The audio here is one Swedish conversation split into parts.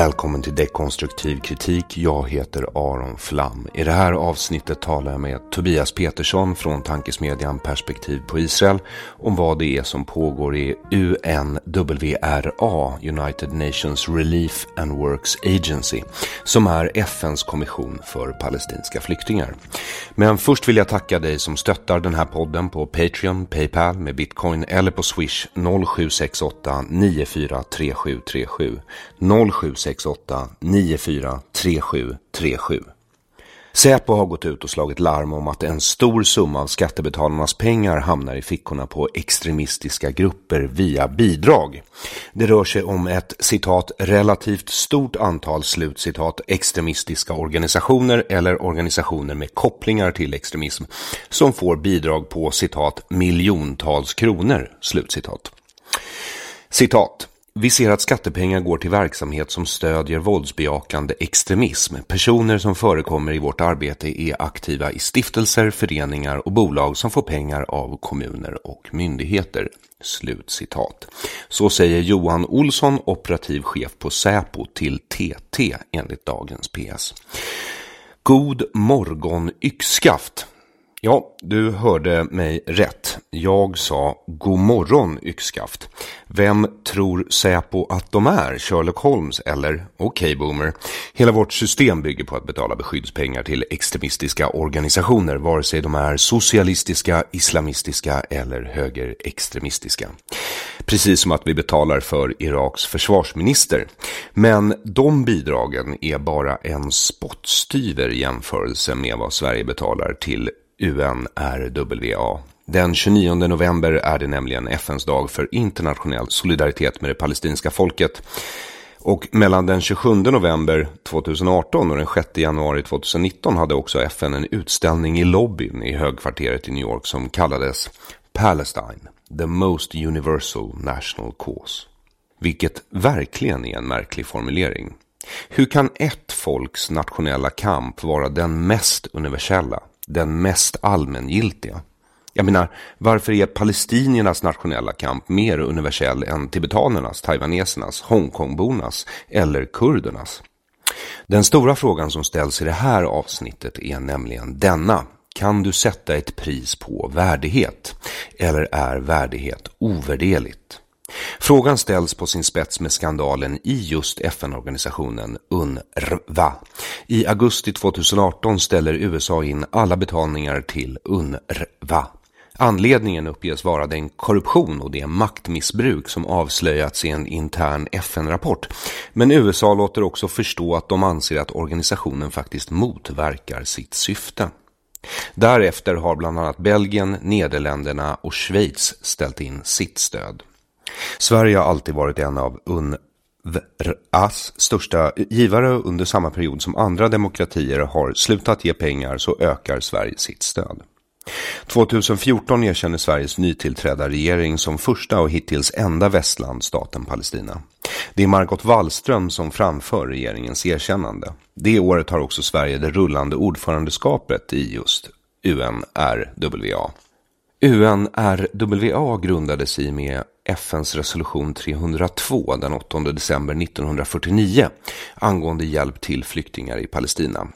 Välkommen till Dekonstruktiv kritik. Jag heter Aron Flam. I det här avsnittet talar jag med Tobias Petersson från tankesmedjan Perspektiv på Israel om vad det är som pågår i UNWRA, United Nations Relief and Works Agency, som är FNs kommission för palestinska flyktingar. Men först vill jag tacka dig som stöttar den här podden på Patreon, Paypal med Bitcoin eller på Swish 0768 943737 0768 943737. Säpo har gått ut och slagit larm om att en stor summa av skattebetalarnas pengar hamnar i fickorna på extremistiska grupper via bidrag. Det rör sig om ett citat relativt stort antal slutcitat extremistiska organisationer eller organisationer med kopplingar till extremism som får bidrag på citat miljontals kronor slutcitat. Citat vi ser att skattepengar går till verksamhet som stödjer våldsbejakande extremism. Personer som förekommer i vårt arbete är aktiva i stiftelser, föreningar och bolag som får pengar av kommuner och myndigheter. Slutcitat. Så säger Johan Olsson, operativ chef på Säpo till TT enligt dagens PS. God morgon yxskaft. Ja, du hörde mig rätt. Jag sa god morgon yxskaft. Vem tror Säpo att de är? Sherlock Holmes eller? Okej okay, boomer. Hela vårt system bygger på att betala beskyddspengar till extremistiska organisationer, vare sig de är socialistiska, islamistiska eller högerextremistiska. Precis som att vi betalar för Iraks försvarsminister. Men de bidragen är bara en spottstyver i jämförelse med vad Sverige betalar till UNRWA. Den 29 november är det nämligen FNs dag för internationell solidaritet med det palestinska folket. Och mellan den 27 november 2018 och den 6 januari 2019 hade också FN en utställning i lobbyn i högkvarteret i New York som kallades Palestine, the most universal national cause. Vilket verkligen är en märklig formulering. Hur kan ett folks nationella kamp vara den mest universella, den mest allmängiltiga? Jag menar, varför är palestiniernas nationella kamp mer universell än tibetanernas, taiwanesernas, Hongkongbornas eller kurdernas? Den stora frågan som ställs i det här avsnittet är nämligen denna. Kan du sätta ett pris på värdighet? Eller är värdighet ovärderligt? Frågan ställs på sin spets med skandalen i just FN-organisationen UNRWA. I augusti 2018 ställer USA in alla betalningar till UNRWA. Anledningen uppges vara den korruption och det maktmissbruk som avslöjats i en intern FN-rapport. Men USA låter också förstå att de anser att organisationen faktiskt motverkar sitt syfte. Därefter har bland annat Belgien, Nederländerna och Schweiz ställt in sitt stöd. Sverige har alltid varit en av UNRWAs största givare under samma period som andra demokratier har slutat ge pengar så ökar Sverige sitt stöd. 2014 erkänner Sveriges nytillträdda regering som första och hittills enda västland staten Palestina. Det är Margot Wallström som framför regeringens erkännande. Det året har också Sverige det rullande ordförandeskapet i just UNRWA. UNRWA grundades i med FNs resolution 302 den 8 december 1949 angående hjälp till flyktingar i Palestina.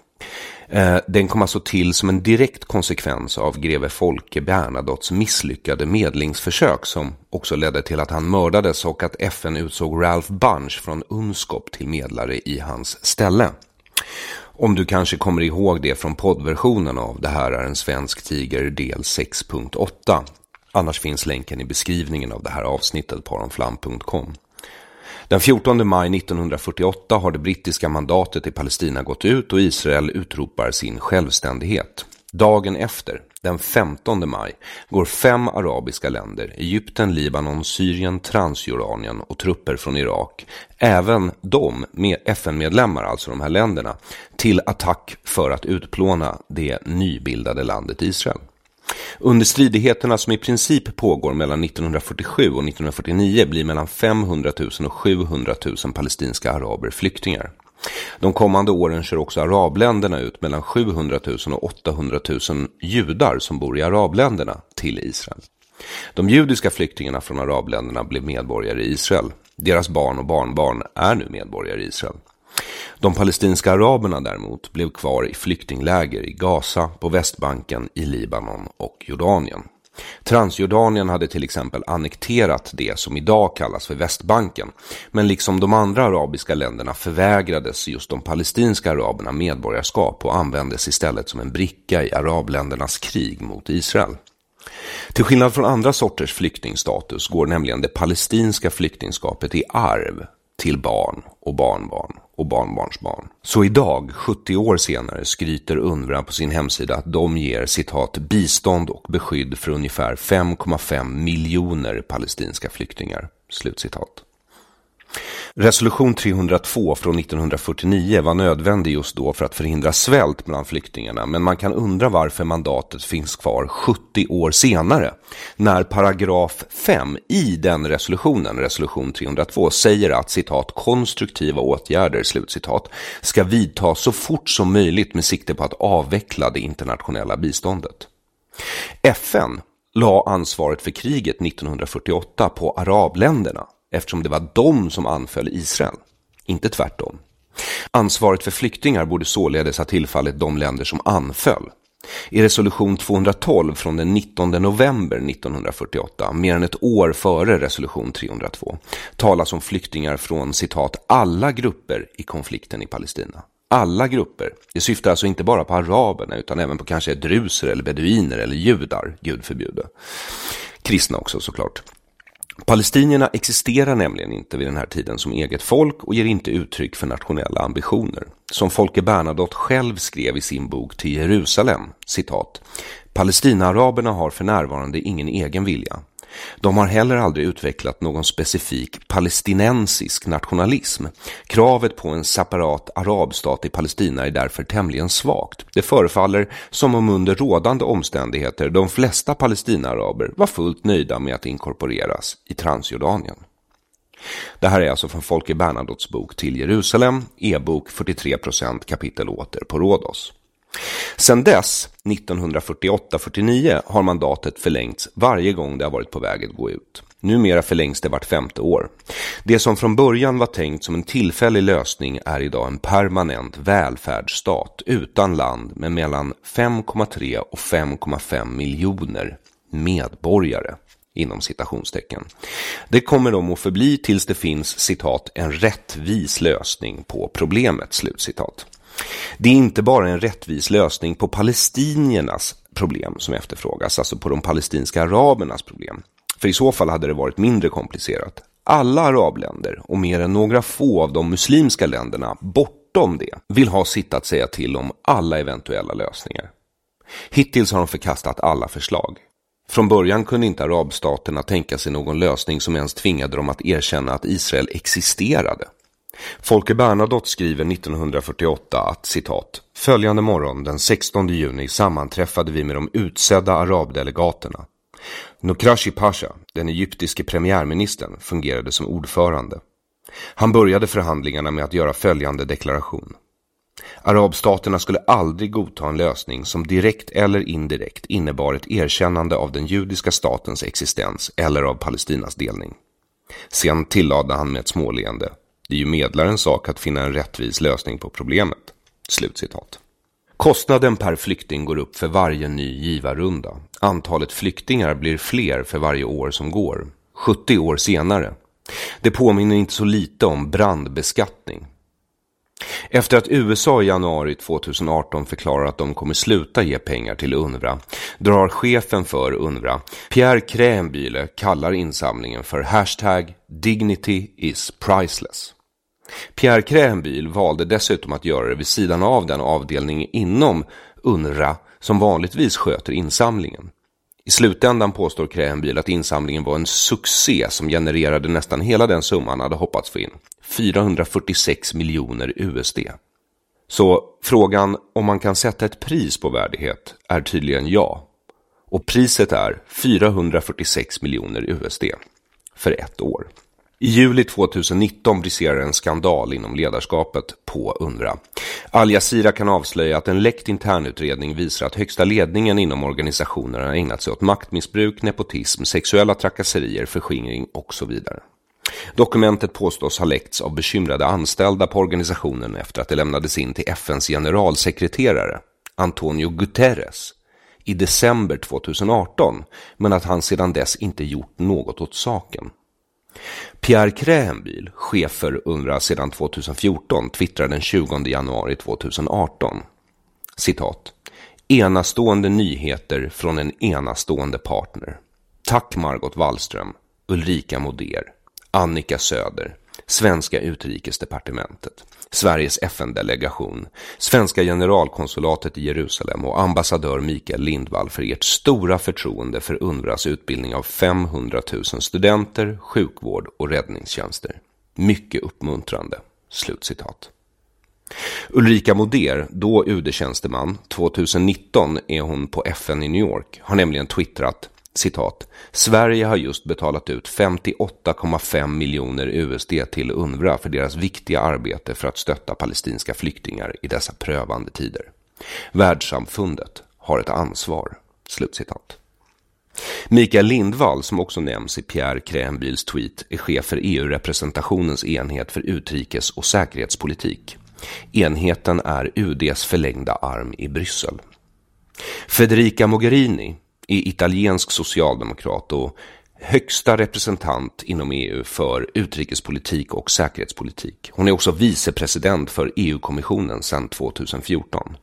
Eh, den kom alltså till som en direkt konsekvens av greve Folke Bernadottes misslyckade medlingsförsök som också ledde till att han mördades och att FN utsåg Ralph Bunch från UNSCOP till medlare i hans ställe. Om du kanske kommer ihåg det från poddversionen av Det här är en svensk tiger del 6.8. Annars finns länken i beskrivningen av det här avsnittet på aronflam.com. Den 14 maj 1948 har det brittiska mandatet i Palestina gått ut och Israel utropar sin självständighet. Dagen efter, den 15 maj, går fem arabiska länder, Egypten, Libanon, Syrien, Transjordanien och trupper från Irak, även de med FN-medlemmar, alltså de här länderna, till attack för att utplåna det nybildade landet Israel. Under stridigheterna som i princip pågår mellan 1947 och 1949 blir mellan 500 000 och 700 000 palestinska araber flyktingar. De kommande åren kör också arabländerna ut mellan 700 000 och 800 000 judar som bor i arabländerna till Israel. De judiska flyktingarna från arabländerna blev medborgare i Israel. Deras barn och barnbarn är nu medborgare i Israel. De palestinska araberna däremot blev kvar i flyktingläger i Gaza, på Västbanken, i Libanon och Jordanien. Transjordanien hade till exempel annekterat det som idag kallas för Västbanken, men liksom de andra arabiska länderna förvägrades just de palestinska araberna medborgarskap och användes istället som en bricka i arabländernas krig mot Israel. Till skillnad från andra sorters flyktingstatus går nämligen det palestinska flyktingskapet i arv till barn och barnbarn och barnbarnsbarn. Så idag, 70 år senare, skryter UNRWA på sin hemsida att de ger citat bistånd och beskydd för ungefär 5,5 miljoner palestinska flyktingar. Slutcitat. Resolution 302 från 1949 var nödvändig just då för att förhindra svält bland flyktingarna, men man kan undra varför mandatet finns kvar 70 år senare, när paragraf 5 i den resolutionen, resolution 302, säger att citat konstruktiva åtgärder, slutcitat, ska vidtas så fort som möjligt med sikte på att avveckla det internationella biståndet. FN la ansvaret för kriget 1948 på arabländerna eftersom det var de som anföll Israel, inte tvärtom. Ansvaret för flyktingar borde således ha tillfallit de länder som anföll. I resolution 212 från den 19 november 1948, mer än ett år före resolution 302, talas om flyktingar från citat alla grupper i konflikten i Palestina. Alla grupper. Det syftar alltså inte bara på araberna utan även på kanske druser eller beduiner eller judar, gud förbjude. Kristna också såklart. Palestinierna existerar nämligen inte vid den här tiden som eget folk och ger inte uttryck för nationella ambitioner. Som Folke Bernadotte själv skrev i sin bok till Jerusalem, citat. Palestinaaraberna har för närvarande ingen egen vilja. De har heller aldrig utvecklat någon specifik palestinensisk nationalism. Kravet på en separat arabstat i Palestina är därför tämligen svagt. Det förefaller som om under rådande omständigheter de flesta palestinaaraber var fullt nöjda med att inkorporeras i Transjordanien. Det här är alltså från Folke Bernadottes bok Till Jerusalem, e-bok 43% kapitel åter på Rhodos. Sedan dess, 1948-49, har mandatet förlängts varje gång det har varit på väg att gå ut. Numera förlängs det vart femte år. Det som från början var tänkt som en tillfällig lösning är idag en permanent välfärdsstat utan land med mellan 5,3 och 5,5 miljoner medborgare inom citationstecken. Det kommer de att förbli tills det finns citat en rättvis lösning på problemet slutcitat. Det är inte bara en rättvis lösning på palestiniernas problem som efterfrågas, alltså på de palestinska arabernas problem. För i så fall hade det varit mindre komplicerat. Alla arabländer och mer än några få av de muslimska länderna bortom det vill ha sitt att säga till om alla eventuella lösningar. Hittills har de förkastat alla förslag. Från början kunde inte arabstaterna tänka sig någon lösning som ens tvingade dem att erkänna att Israel existerade. Folke Bernadotte skriver 1948 att citat Följande morgon den 16 juni sammanträffade vi med de utsedda arabdelegaterna. Nokrashi Pasha, den egyptiske premiärministern, fungerade som ordförande. Han började förhandlingarna med att göra följande deklaration. Arabstaterna skulle aldrig godta en lösning som direkt eller indirekt innebar ett erkännande av den judiska statens existens eller av Palestinas delning. Sen tillade han med ett småleende. Det är ju medlarens sak att finna en rättvis lösning på problemet. Slutcitat. Kostnaden per flykting går upp för varje ny givarrunda. Antalet flyktingar blir fler för varje år som går. 70 år senare. Det påminner inte så lite om brandbeskattning. Efter att USA i januari 2018 förklarar att de kommer sluta ge pengar till UNRWA drar chefen för UNRWA, Pierre Krähenbühle, kallar insamlingen för hashtag dignity is priceless. Pierre Krähenbühl valde dessutom att göra det vid sidan av den avdelning inom UNRWA som vanligtvis sköter insamlingen. I slutändan påstår Krähenbühl att insamlingen var en succé som genererade nästan hela den summan han hade hoppats få in. 446 miljoner USD. Så frågan om man kan sätta ett pris på värdighet är tydligen ja. Och priset är 446 miljoner USD för ett år. I juli 2019 briserar en skandal inom ledarskapet på UNRWA. Al Jazeera kan avslöja att en läckt internutredning visar att högsta ledningen inom organisationen har ägnat sig åt maktmissbruk, nepotism, sexuella trakasserier, förskingring och så vidare. Dokumentet påstås ha läckts av bekymrade anställda på organisationen efter att det lämnades in till FNs generalsekreterare, Antonio Guterres, i december 2018, men att han sedan dess inte gjort något åt saken. Pierre Krähenbühl, chef för UNRWA sedan 2014, twittrar den 20 januari 2018. Citat. Enastående nyheter från en enastående partner. Tack Margot Wallström, Ulrika Moder, Annika Söder, Svenska utrikesdepartementet, Sveriges FN-delegation, Svenska generalkonsulatet i Jerusalem och ambassadör Mikael Lindvall för ert stora förtroende för UNRWAs utbildning av 500 000 studenter, sjukvård och räddningstjänster. Mycket uppmuntrande." Slutcitat. Ulrika Moder, då UD-tjänsteman, 2019 är hon på FN i New York, har nämligen twittrat citat, Sverige har just betalat ut 58,5 miljoner USD till UNRWA för deras viktiga arbete för att stötta palestinska flyktingar i dessa prövande tider. Världssamfundet har ett ansvar. Slutcitat. Mikael Lindvall, som också nämns i Pierre Krähenbühls tweet, är chef för EU-representationens enhet för utrikes och säkerhetspolitik. Enheten är UDs förlängda arm i Bryssel. Federica Mogherini, är italiensk socialdemokrat och högsta representant inom EU för utrikespolitik och säkerhetspolitik. Hon är också vicepresident för EU-kommissionen sedan 2014.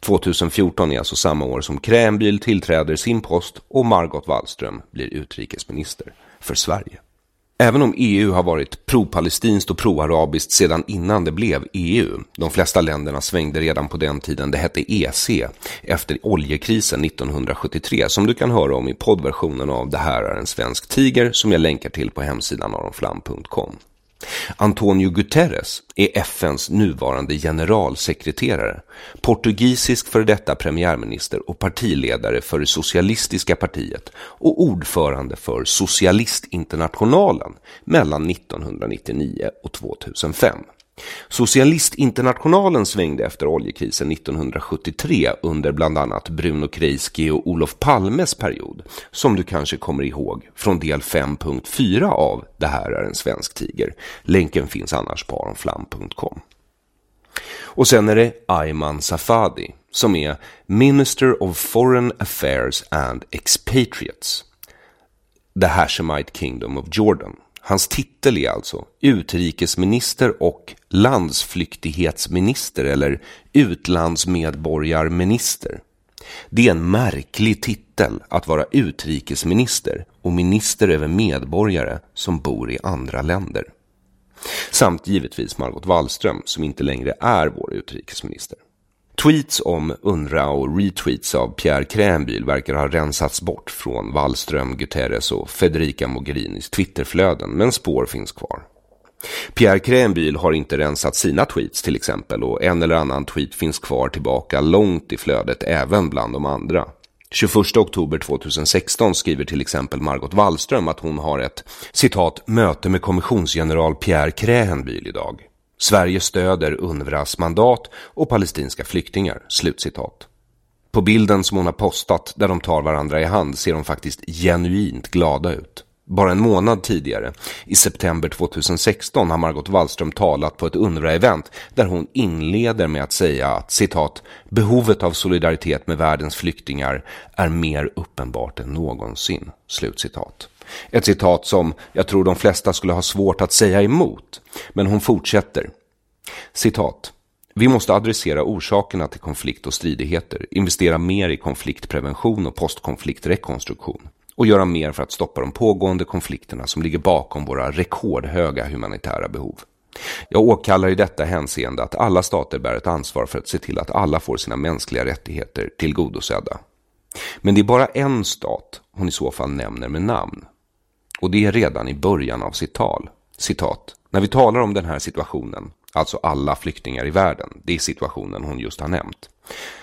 2014 är alltså samma år som Krämbyl tillträder sin post och Margot Wallström blir utrikesminister för Sverige. Även om EU har varit pro-palestinskt och pro-arabiskt sedan innan det blev EU, de flesta länderna svängde redan på den tiden det hette EC efter oljekrisen 1973 som du kan höra om i poddversionen av Det här är en svensk tiger som jag länkar till på hemsidan aronflam.com. Antonio Guterres är FNs nuvarande generalsekreterare, portugisisk före detta premiärminister och partiledare för det socialistiska partiet och ordförande för Socialistinternationalen mellan 1999 och 2005. Socialistinternationalen svängde efter oljekrisen 1973 under bland annat Bruno Kreisky och Olof Palmes period, som du kanske kommer ihåg från del 5.4 av Det här är en svensk tiger. Länken finns annars på aronflam.com. Och sen är det Ayman Safadi som är Minister of Foreign Affairs and Expatriates, The Hashemite Kingdom of Jordan. Hans titel är alltså utrikesminister och landsflyktighetsminister eller utlandsmedborgarminister. Det är en märklig titel att vara utrikesminister och minister över medborgare som bor i andra länder. Samt givetvis Margot Wallström som inte längre är vår utrikesminister. Tweets om UNRWA och retweets av Pierre Krähenbühl verkar ha rensats bort från Wallström, Guterres och Federica Mogherinis Twitterflöden, men spår finns kvar. Pierre Krähenbühl har inte rensat sina tweets till exempel och en eller annan tweet finns kvar tillbaka långt i flödet även bland de andra. 21 oktober 2016 skriver till exempel Margot Wallström att hon har ett citat möte med kommissionsgeneral Pierre Krähenbühl idag. Sverige stöder UNRWAs mandat och palestinska flyktingar. Slutcitat. På bilden som hon har postat där de tar varandra i hand ser de faktiskt genuint glada ut. Bara en månad tidigare, i september 2016, har Margot Wallström talat på ett UNRWA-event där hon inleder med att säga att citat, behovet av solidaritet med världens flyktingar är mer uppenbart än någonsin. Slutcitat. Ett citat som jag tror de flesta skulle ha svårt att säga emot. Men hon fortsätter. Citat. Vi måste adressera orsakerna till konflikt och stridigheter, investera mer i konfliktprevention och postkonfliktrekonstruktion och göra mer för att stoppa de pågående konflikterna som ligger bakom våra rekordhöga humanitära behov. Jag åkallar i detta hänseende att alla stater bär ett ansvar för att se till att alla får sina mänskliga rättigheter tillgodosedda. Men det är bara en stat hon i så fall nämner med namn. Och det är redan i början av sitt tal. Citat. När vi talar om den här situationen, alltså alla flyktingar i världen, det är situationen hon just har nämnt.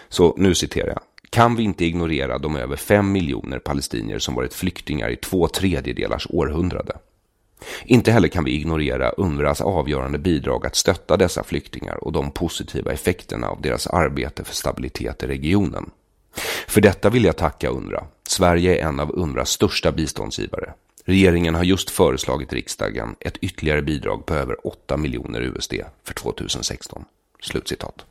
Så nu citerar jag. Kan vi inte ignorera de över fem miljoner palestinier som varit flyktingar i två tredjedelars århundrade? Inte heller kan vi ignorera UNRWAs avgörande bidrag att stötta dessa flyktingar och de positiva effekterna av deras arbete för stabilitet i regionen. För detta vill jag tacka UNRWA. Sverige är en av UNRWAs största biståndsgivare. Regeringen har just föreslagit riksdagen ett ytterligare bidrag på över 8 miljoner USD för 2016. Slutcitat.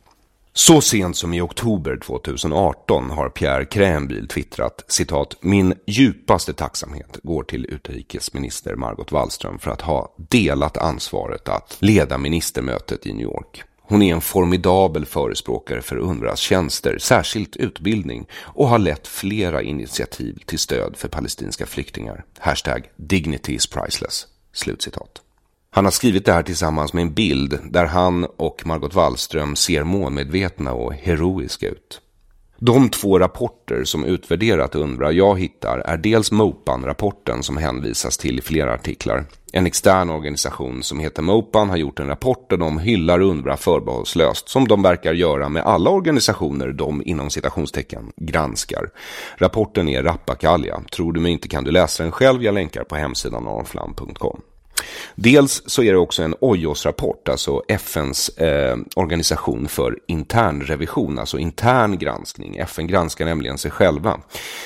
Så sent som i oktober 2018 har Pierre Krähenbühl twittrat citat Min djupaste tacksamhet går till utrikesminister Margot Wallström för att ha delat ansvaret att leda ministermötet i New York. Hon är en formidabel förespråkare för UNRWAs tjänster, särskilt utbildning, och har lett flera initiativ till stöd för palestinska flyktingar. Hashtag dignity is priceless. Slutcitat. Han har skrivit det här tillsammans med en bild där han och Margot Wallström ser målmedvetna och heroiska ut. De två rapporter som utvärderat UNRWA jag hittar är dels Mopan-rapporten som hänvisas till i flera artiklar. En extern organisation som heter Mopan har gjort en rapport där de hyllar UNRWA förbehållslöst, som de verkar göra med alla organisationer de inom citationstecken granskar. Rapporten är rappakalja. Tror du mig inte kan du läsa den själv. Jag länkar på hemsidan aronflam.com. Dels så är det också en OJOS-rapport, alltså FNs eh, organisation för intern revision, alltså intern granskning. FN granskar nämligen sig själva.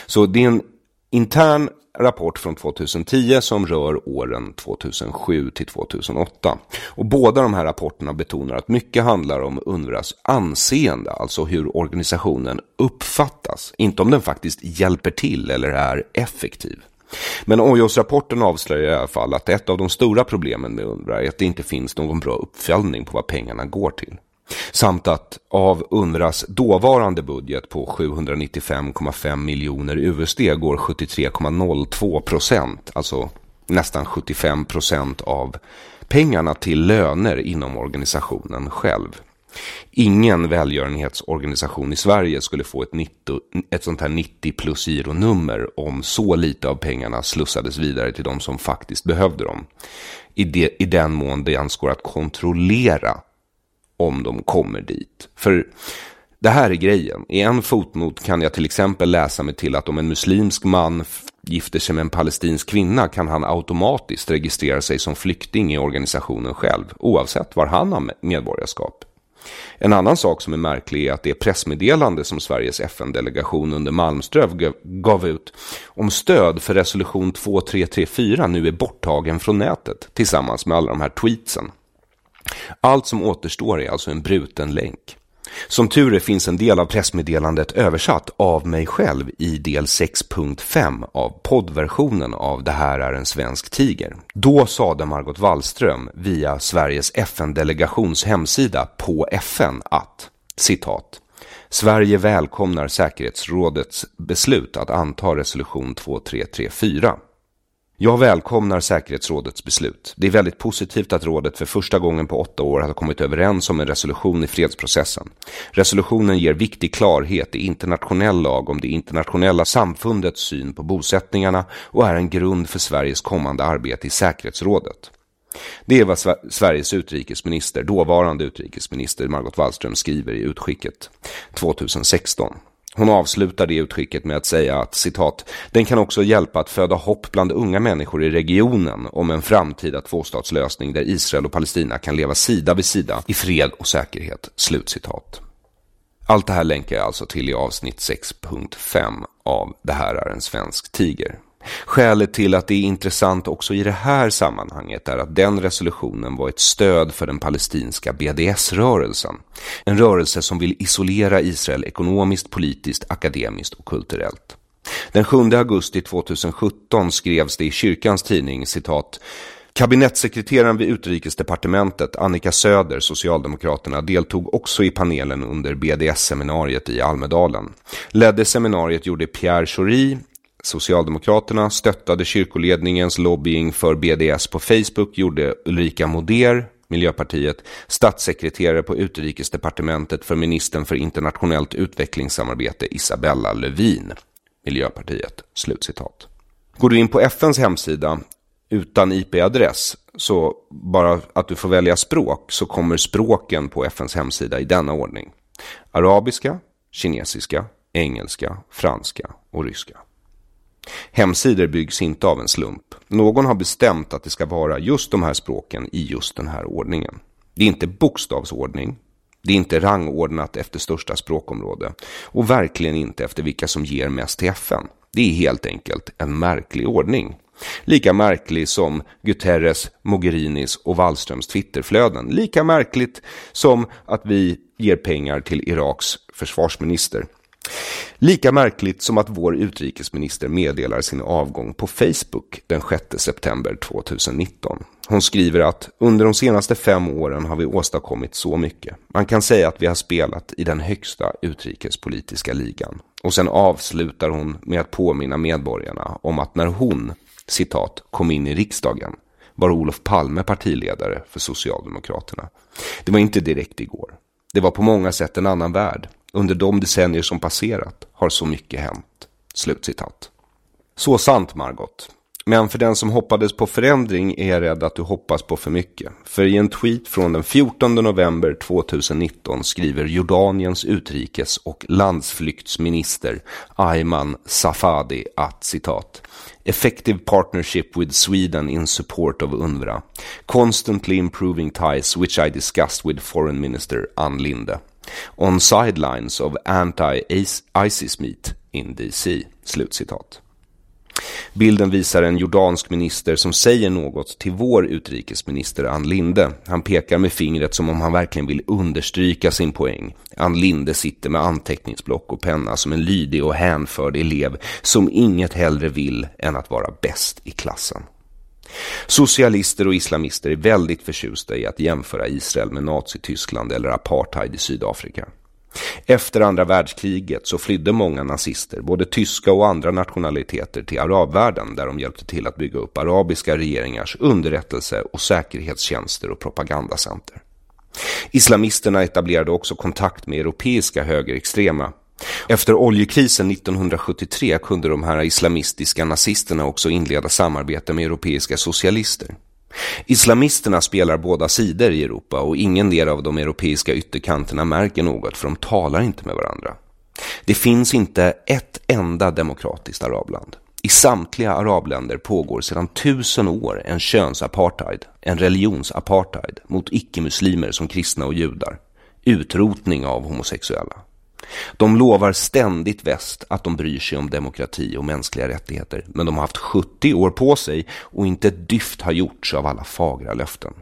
Så det är en intern rapport från 2010 som rör åren 2007 till 2008. Och båda de här rapporterna betonar att mycket handlar om UNRWAs anseende, alltså hur organisationen uppfattas, inte om den faktiskt hjälper till eller är effektiv. Men Ojos-rapporten avslöjar i alla fall att ett av de stora problemen med UNRWA är att det inte finns någon bra uppföljning på vad pengarna går till. Samt att av UNRWAs dåvarande budget på 795,5 miljoner USD går 73,02 procent, alltså nästan 75 procent av pengarna till löner inom organisationen själv. Ingen välgörenhetsorganisation i Sverige skulle få ett, 90, ett sånt här 90 plus gironummer om så lite av pengarna slussades vidare till de som faktiskt behövde dem. I, de, i den mån det ens går att kontrollera om de kommer dit. För det här är grejen. I en fotnot kan jag till exempel läsa mig till att om en muslimsk man gifter sig med en palestinsk kvinna kan han automatiskt registrera sig som flykting i organisationen själv, oavsett var han har medborgarskap. En annan sak som är märklig är att det pressmeddelande som Sveriges FN-delegation under Malmström gav ut om stöd för resolution 2334 nu är borttagen från nätet tillsammans med alla de här tweetsen. Allt som återstår är alltså en bruten länk. Som tur är finns en del av pressmeddelandet översatt av mig själv i del 6.5 av poddversionen av Det här är en svensk tiger. Då sade Margot Wallström via Sveriges FN-delegations hemsida på FN att citat Sverige välkomnar säkerhetsrådets beslut att anta resolution 2334 jag välkomnar säkerhetsrådets beslut. Det är väldigt positivt att rådet för första gången på åtta år har kommit överens om en resolution i fredsprocessen. Resolutionen ger viktig klarhet i internationell lag om det internationella samfundets syn på bosättningarna och är en grund för Sveriges kommande arbete i säkerhetsrådet. Det är vad Sveriges utrikesminister, dåvarande utrikesminister Margot Wallström skriver i utskicket 2016. Hon avslutar det uttrycket med att säga att citat, den kan också hjälpa att föda hopp bland unga människor i regionen om en framtida tvåstatslösning där Israel och Palestina kan leva sida vid sida i fred och säkerhet. Slutcitat. Allt det här länkar jag alltså till i avsnitt 6.5 av Det här är en svensk tiger. Skälet till att det är intressant också i det här sammanhanget är att den resolutionen var ett stöd för den palestinska BDS-rörelsen. En rörelse som vill isolera Israel ekonomiskt, politiskt, akademiskt och kulturellt. Den 7 augusti 2017 skrevs det i kyrkans tidning citat Kabinettssekreteraren vid utrikesdepartementet, Annika Söder, Socialdemokraterna, deltog också i panelen under BDS-seminariet i Almedalen. Ledde seminariet gjorde Pierre Schori, Socialdemokraterna stöttade kyrkoledningens lobbying för BDS på Facebook gjorde Ulrika Moder, Miljöpartiet, statssekreterare på utrikesdepartementet för ministern för internationellt utvecklingssamarbete Isabella Lövin, Miljöpartiet. Slutcitat. Går du in på FNs hemsida utan IP-adress, så bara att du får välja språk, så kommer språken på FNs hemsida i denna ordning. Arabiska, kinesiska, engelska, franska och ryska. Hemsidor byggs inte av en slump. Någon har bestämt att det ska vara just de här språken i just den här ordningen. Det är inte bokstavsordning. Det är inte rangordnat efter största språkområde. Och verkligen inte efter vilka som ger mest till FN. Det är helt enkelt en märklig ordning. Lika märklig som Guterres, Mogherinis och Wallströms Twitterflöden. Lika märkligt som att vi ger pengar till Iraks försvarsminister. Lika märkligt som att vår utrikesminister meddelar sin avgång på Facebook den 6 september 2019. Hon skriver att under de senaste fem åren har vi åstadkommit så mycket. Man kan säga att vi har spelat i den högsta utrikespolitiska ligan. Och sen avslutar hon med att påminna medborgarna om att när hon, citat, kom in i riksdagen var Olof Palme partiledare för Socialdemokraterna. Det var inte direkt igår. Det var på många sätt en annan värld. Under de decennier som passerat har så mycket hänt. Slutcitat. Så sant Margot. Men för den som hoppades på förändring är jag rädd att du hoppas på för mycket. För i en tweet från den 14 november 2019 skriver Jordaniens utrikes och landsflyktsminister Ayman Safadi att citat Effective partnership with Sweden in support of UNRWA. Constantly improving ties which I discussed with foreign minister Ann Linde on sidelines of anti-ISIS meet in DC. Slutcitat. Bilden visar en jordansk minister som säger något till vår utrikesminister Ann Linde. Han pekar med fingret som om han verkligen vill understryka sin poäng. Ann Linde sitter med anteckningsblock och penna som en lydig och hänförd elev som inget hellre vill än att vara bäst i klassen. Socialister och islamister är väldigt förtjusta i att jämföra Israel med Nazityskland eller apartheid i Sydafrika. Efter andra världskriget så flydde många nazister, både tyska och andra nationaliteter, till arabvärlden där de hjälpte till att bygga upp arabiska regeringars underrättelse och säkerhetstjänster och propagandacenter. Islamisterna etablerade också kontakt med europeiska högerextrema. Efter oljekrisen 1973 kunde de här islamistiska nazisterna också inleda samarbete med europeiska socialister. Islamisterna spelar båda sidor i Europa och ingen del av de europeiska ytterkanterna märker något för de talar inte med varandra. Det finns inte ett enda demokratiskt arabland. I samtliga arabländer pågår sedan tusen år en könsapartheid, en religionsapartheid mot icke-muslimer som kristna och judar. Utrotning av homosexuella. De lovar ständigt väst att de bryr sig om demokrati och mänskliga rättigheter, men de har haft 70 år på sig och inte ett dyft har gjorts av alla fagra löften.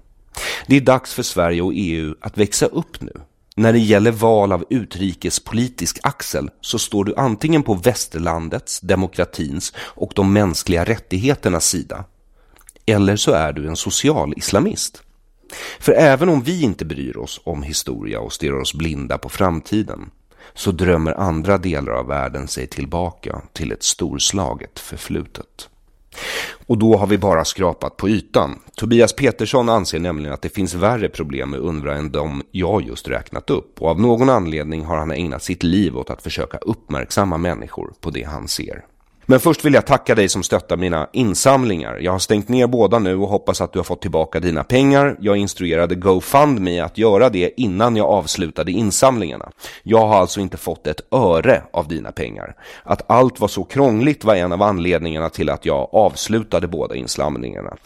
Det är dags för Sverige och EU att växa upp nu. När det gäller val av utrikespolitisk axel så står du antingen på västerlandets, demokratins och de mänskliga rättigheternas sida. Eller så är du en social islamist. För även om vi inte bryr oss om historia och stirrar oss blinda på framtiden så drömmer andra delar av världen sig tillbaka till ett storslaget förflutet. Och då har vi bara skrapat på ytan. Tobias Petersson anser nämligen att det finns värre problem med UNRWA än de jag just räknat upp. Och av någon anledning har han ägnat sitt liv åt att försöka uppmärksamma människor på det han ser. Men först vill jag tacka dig som stöttar mina insamlingar. Jag har stängt ner båda nu och hoppas att du har fått tillbaka dina pengar. Jag instruerade GoFundMe att göra det innan jag avslutade insamlingarna. Jag har alltså inte fått ett öre av dina pengar. Att allt var så krångligt var en av anledningarna till att jag avslutade båda insamlingarna.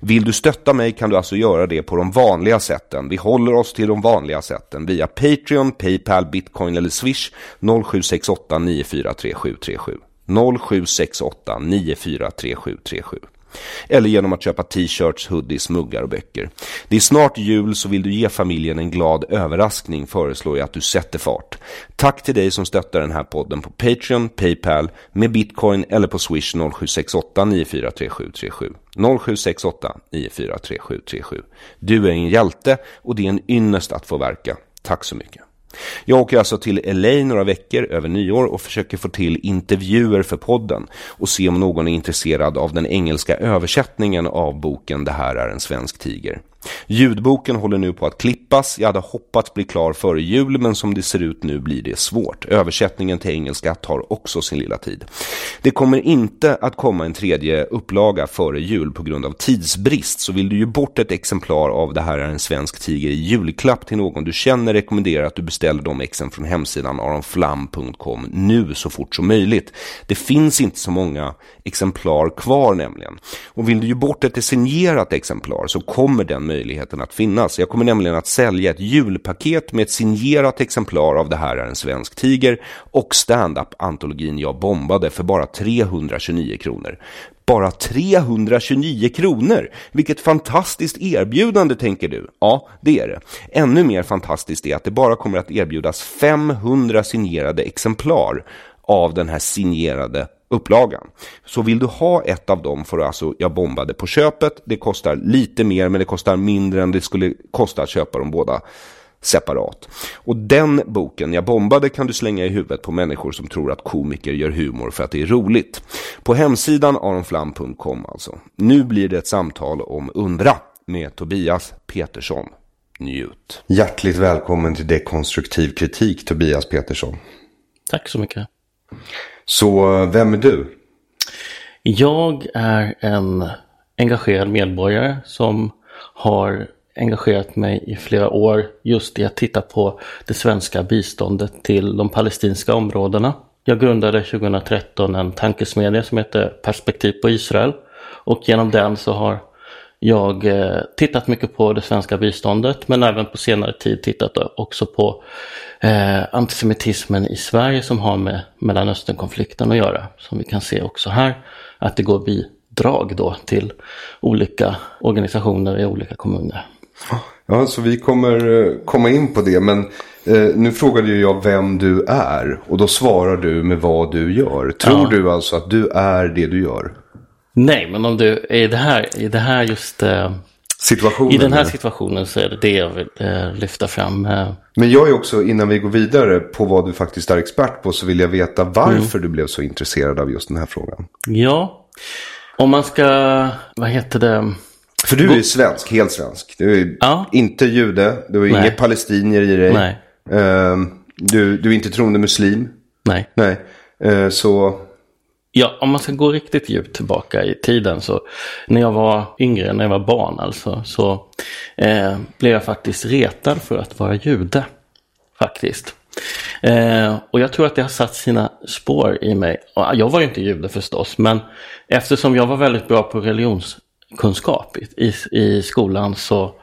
Vill du stötta mig kan du alltså göra det på de vanliga sätten. Vi håller oss till de vanliga sätten via Patreon, Paypal, Bitcoin eller Swish 0768 943737. 0768 943737 eller genom att köpa t-shirts, hoodies, muggar och böcker. Det är snart jul så vill du ge familjen en glad överraskning föreslår jag att du sätter fart. Tack till dig som stöttar den här podden på Patreon, Paypal, med bitcoin eller på swish 0768 943737. 0768 943737. Du är en hjälte och det är en ynnest att få verka. Tack så mycket. Jag åker alltså till LA några veckor över nyår och försöker få till intervjuer för podden och se om någon är intresserad av den engelska översättningen av boken Det här är en svensk tiger. Ljudboken håller nu på att klippas. Jag hade hoppats bli klar före jul men som det ser ut nu blir det svårt. Översättningen till engelska tar också sin lilla tid. Det kommer inte att komma en tredje upplaga före jul på grund av tidsbrist så vill du ju bort ett exemplar av Det här är en svensk tiger i julklapp till någon du känner rekommenderar att du beställer de exen från hemsidan aronflam.com nu så fort som möjligt. Det finns inte så många exemplar kvar nämligen. Och vill du ju bort ett signerat exemplar så kommer den möjligheten att finnas. Jag kommer nämligen att sälja ett julpaket med ett signerat exemplar av Det här är en svensk tiger och stand-up-antologin Jag bombade för bara 329 kronor. Bara 329 kronor! Vilket fantastiskt erbjudande tänker du? Ja, det är det. Ännu mer fantastiskt är att det bara kommer att erbjudas 500 signerade exemplar av den här signerade upplagan. Så vill du ha ett av dem får du alltså Jag bombade på köpet. Det kostar lite mer men det kostar mindre än det skulle kosta att köpa dem båda separat. Och den boken, Jag bombade, kan du slänga i huvudet på människor som tror att komiker gör humor för att det är roligt. På hemsidan aronflam.com alltså. Nu blir det ett samtal om Undra med Tobias Petersson. Njut. Hjärtligt välkommen till Dekonstruktiv kritik, Tobias Petersson. Tack så mycket. Så vem är du? Jag är en engagerad medborgare som har engagerat mig i flera år just i att titta på det svenska biståndet till de palestinska områdena. Jag grundade 2013 en tankesmedja som heter Perspektiv på Israel och genom den så har jag eh, tittat mycket på det svenska biståndet men även på senare tid tittat också på eh, antisemitismen i Sverige som har med Mellanösternkonflikten att göra. Som vi kan se också här att det går bidrag då till olika organisationer i olika kommuner. Ja, så vi kommer eh, komma in på det. Men eh, nu frågade jag vem du är. Och då svarar du med vad du gör. Tror ja. du alltså att du är det du gör? Nej, men om du är det här, i det här just... Eh, situationen, I den här situationen så är det det jag vill eh, lyfta fram. Eh. Men jag är också, innan vi går vidare på vad du faktiskt är expert på, så vill jag veta varför mm. du blev så intresserad av just den här frågan. Ja, om man ska, vad heter det? För du är svensk, helt svensk. Du är Ja. inte jude, du har inga palestinier i dig. Nej. Ehm, du, du är inte troende muslim. Nej. Nej. Eh, så, Ja, om man ska gå riktigt djupt tillbaka i tiden så när jag var yngre, när jag var barn alltså, så eh, blev jag faktiskt retad för att vara jude. Faktiskt. Eh, och jag tror att det har satt sina spår i mig. Jag var ju inte jude förstås, men eftersom jag var väldigt bra på religionskunskap i, i, i skolan så,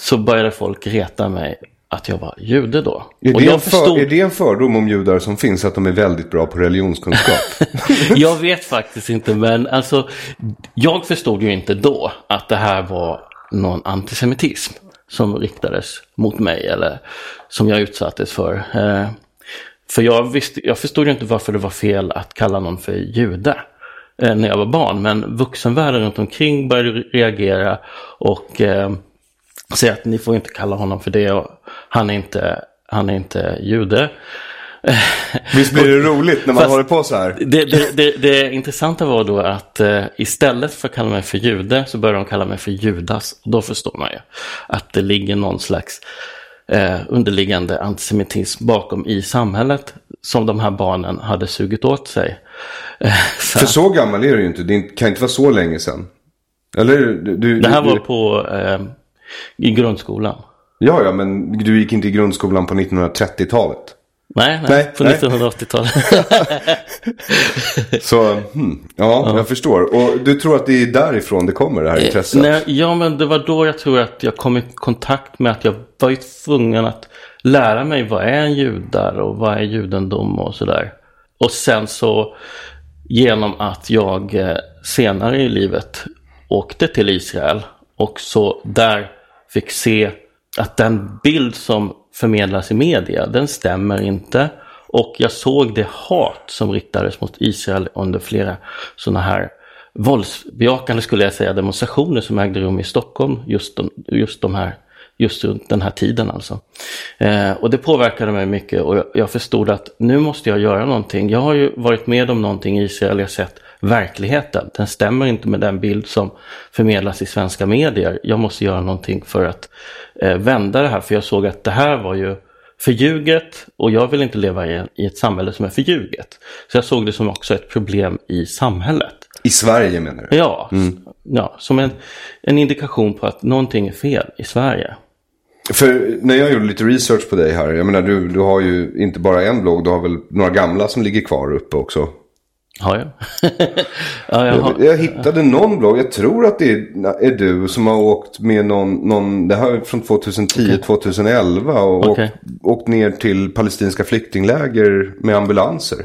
så började folk reta mig att jag var jude då. är, det jag en för, förstod... är det en fördom om judar som finns att de är väldigt bra på religionskunskap? Jag vet faktiskt inte, men alltså jag förstod ju inte då att det här var någon antisemitism som riktades mot mig eller som jag utsattes för. Eh, för jag, visste, jag förstod ju inte varför det var fel att kalla någon för jude eh, när jag var barn, men vuxenvärlden runt omkring började reagera och eh, säga att ni får inte kalla honom för det och han är inte, han är inte jude. Visst blir det roligt när man Fast- håller på så här? Det, det, det, det intressanta var då att eh, istället för att kalla mig för jude så började de kalla mig för Judas. Och då förstår man ju att det ligger någon slags eh, underliggande antisemitism bakom i samhället som de här barnen hade sugit åt sig. Eh, så För så gammal är du ju inte. Det kan inte vara så länge sedan. Eller? Du, du, det här du, var på eh, i grundskolan. Ja, ja, men du gick inte i grundskolan på 1930-talet. Nej, nej, Nej, på nej. 1980-talet. Så, hmm, ja, jag förstår. Och du tror att det är därifrån det kommer, det här intresset? Nej, ja, men det var då jag tror att jag kom i kontakt med att jag var ju tvungen att lära mig vad är en judar och vad är judendom och sådär. Och sen så genom att jag eh, senare i livet åkte till Israel och så där fick se att den bild som förmedlas i media, den stämmer inte. Och jag såg det hat som riktades mot Israel under flera sådana här våldsbejakande skulle jag säga demonstrationer som ägde rum i Stockholm just de, just de här just runt den här tiden alltså. Eh, och det påverkade mig mycket och jag, jag förstod att nu måste jag göra någonting. Jag har ju varit med om någonting i Israel, jag har sett verkligheten. Den stämmer inte med den bild som förmedlas i svenska medier. Jag måste göra någonting för att eh, vända det här, för jag såg att det här var ju förljuget och jag vill inte leva i, i ett samhälle som är förljuget. Så jag såg det som också ett problem i samhället. I Sverige menar du? Ja, ja som en, en indikation på att någonting är fel i Sverige. För när jag gjorde lite research på dig här, jag menar du, du har ju inte bara en blogg, du har väl några gamla som ligger kvar uppe också. Har jag? ja, jag har. Jag, hittade någon blogg, jag tror att det är, du som har åkt med någon, någon det här är från 2010-2011 och Okej. åkt, åkt ner till palestinska flyktingläger med ambulanser.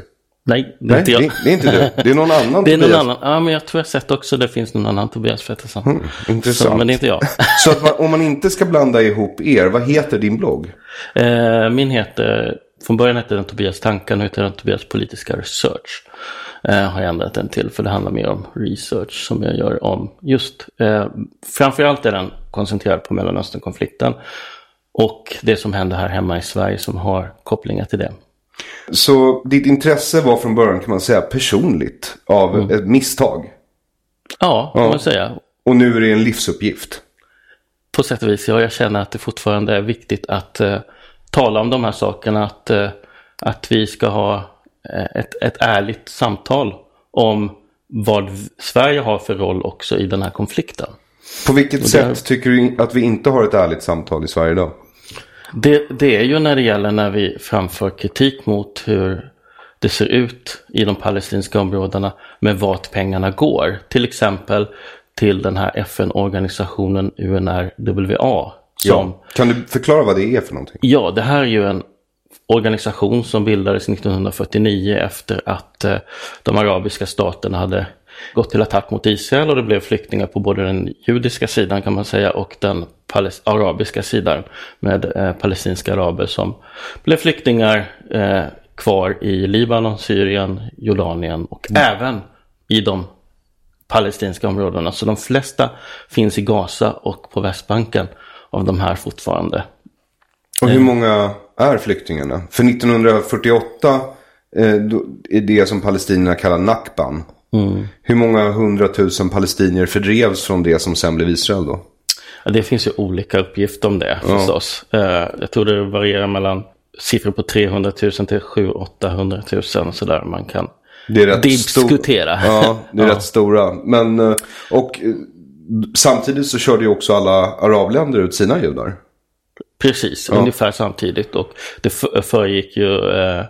Nej, det är Nej, inte det, jag. det är inte du. Det är någon annan Det är någon Tobias. annan. Ja, men jag tror jag sett också det finns någon annan Tobias Pettersson. intressant. Så, men det är inte jag. Så att man, om man inte ska blanda ihop er, vad heter din blogg? Eh, min heter, från början hette den Tobias Tankar, nu heter den Tobias Politiska Research. Eh, har jag ändrat den till för det handlar mer om research som jag gör om just, eh, framförallt är den koncentrerad på Mellanösternkonflikten. Och det som händer här hemma i Sverige som har kopplingar till det. Så ditt intresse var från början kan man säga personligt av ett misstag. Ja, kan Ja. man säga. Och nu är det en livsuppgift. På sätt och vis, ja, jag känner att det fortfarande är viktigt att eh, tala om de här sakerna. Att, eh, att vi ska ha ett, ett ärligt samtal om vad Sverige har för roll också i den här konflikten. På vilket Och sätt där- tycker du att vi inte har ett ärligt samtal i Sverige idag? Det, det är ju när det gäller när vi framför kritik mot hur det ser ut i de palestinska områdena med vart pengarna går. Till exempel till den här FN-organisationen UNRWA. Som, Ja. Kan du förklara vad det är för någonting? Ja, det här är ju en organisation som bildades 1949 efter att eh, de arabiska staterna hade gått till attack mot Israel och det blev flyktingar på både den judiska sidan kan man säga och den arabiska sidan med eh, palestinska araber som blev flyktingar eh, kvar i Libanon, Syrien, Jordanien och även i de palestinska områdena. Så de flesta finns i Gaza och på Västbanken av de här fortfarande. Och hur många är flyktingarna? För 1948 eh, då är det som palestinierna kallar nakban. Mm. Hur många hundratusen palestinier fördrevs från det som sen blev Israel då? Ja, det finns ju olika uppgifter om det Ja. förstås. Eh, jag tror det varierar mellan siffror på 300 000 till 700 000-800 000 sådär man kan Det är rätt diskutera. Stor... Ja, det är rätt stora. Men, eh, och eh, samtidigt så körde ju också alla arabländer ut sina judar. Precis, Ja. ungefär samtidigt. Och det föregick ju eh,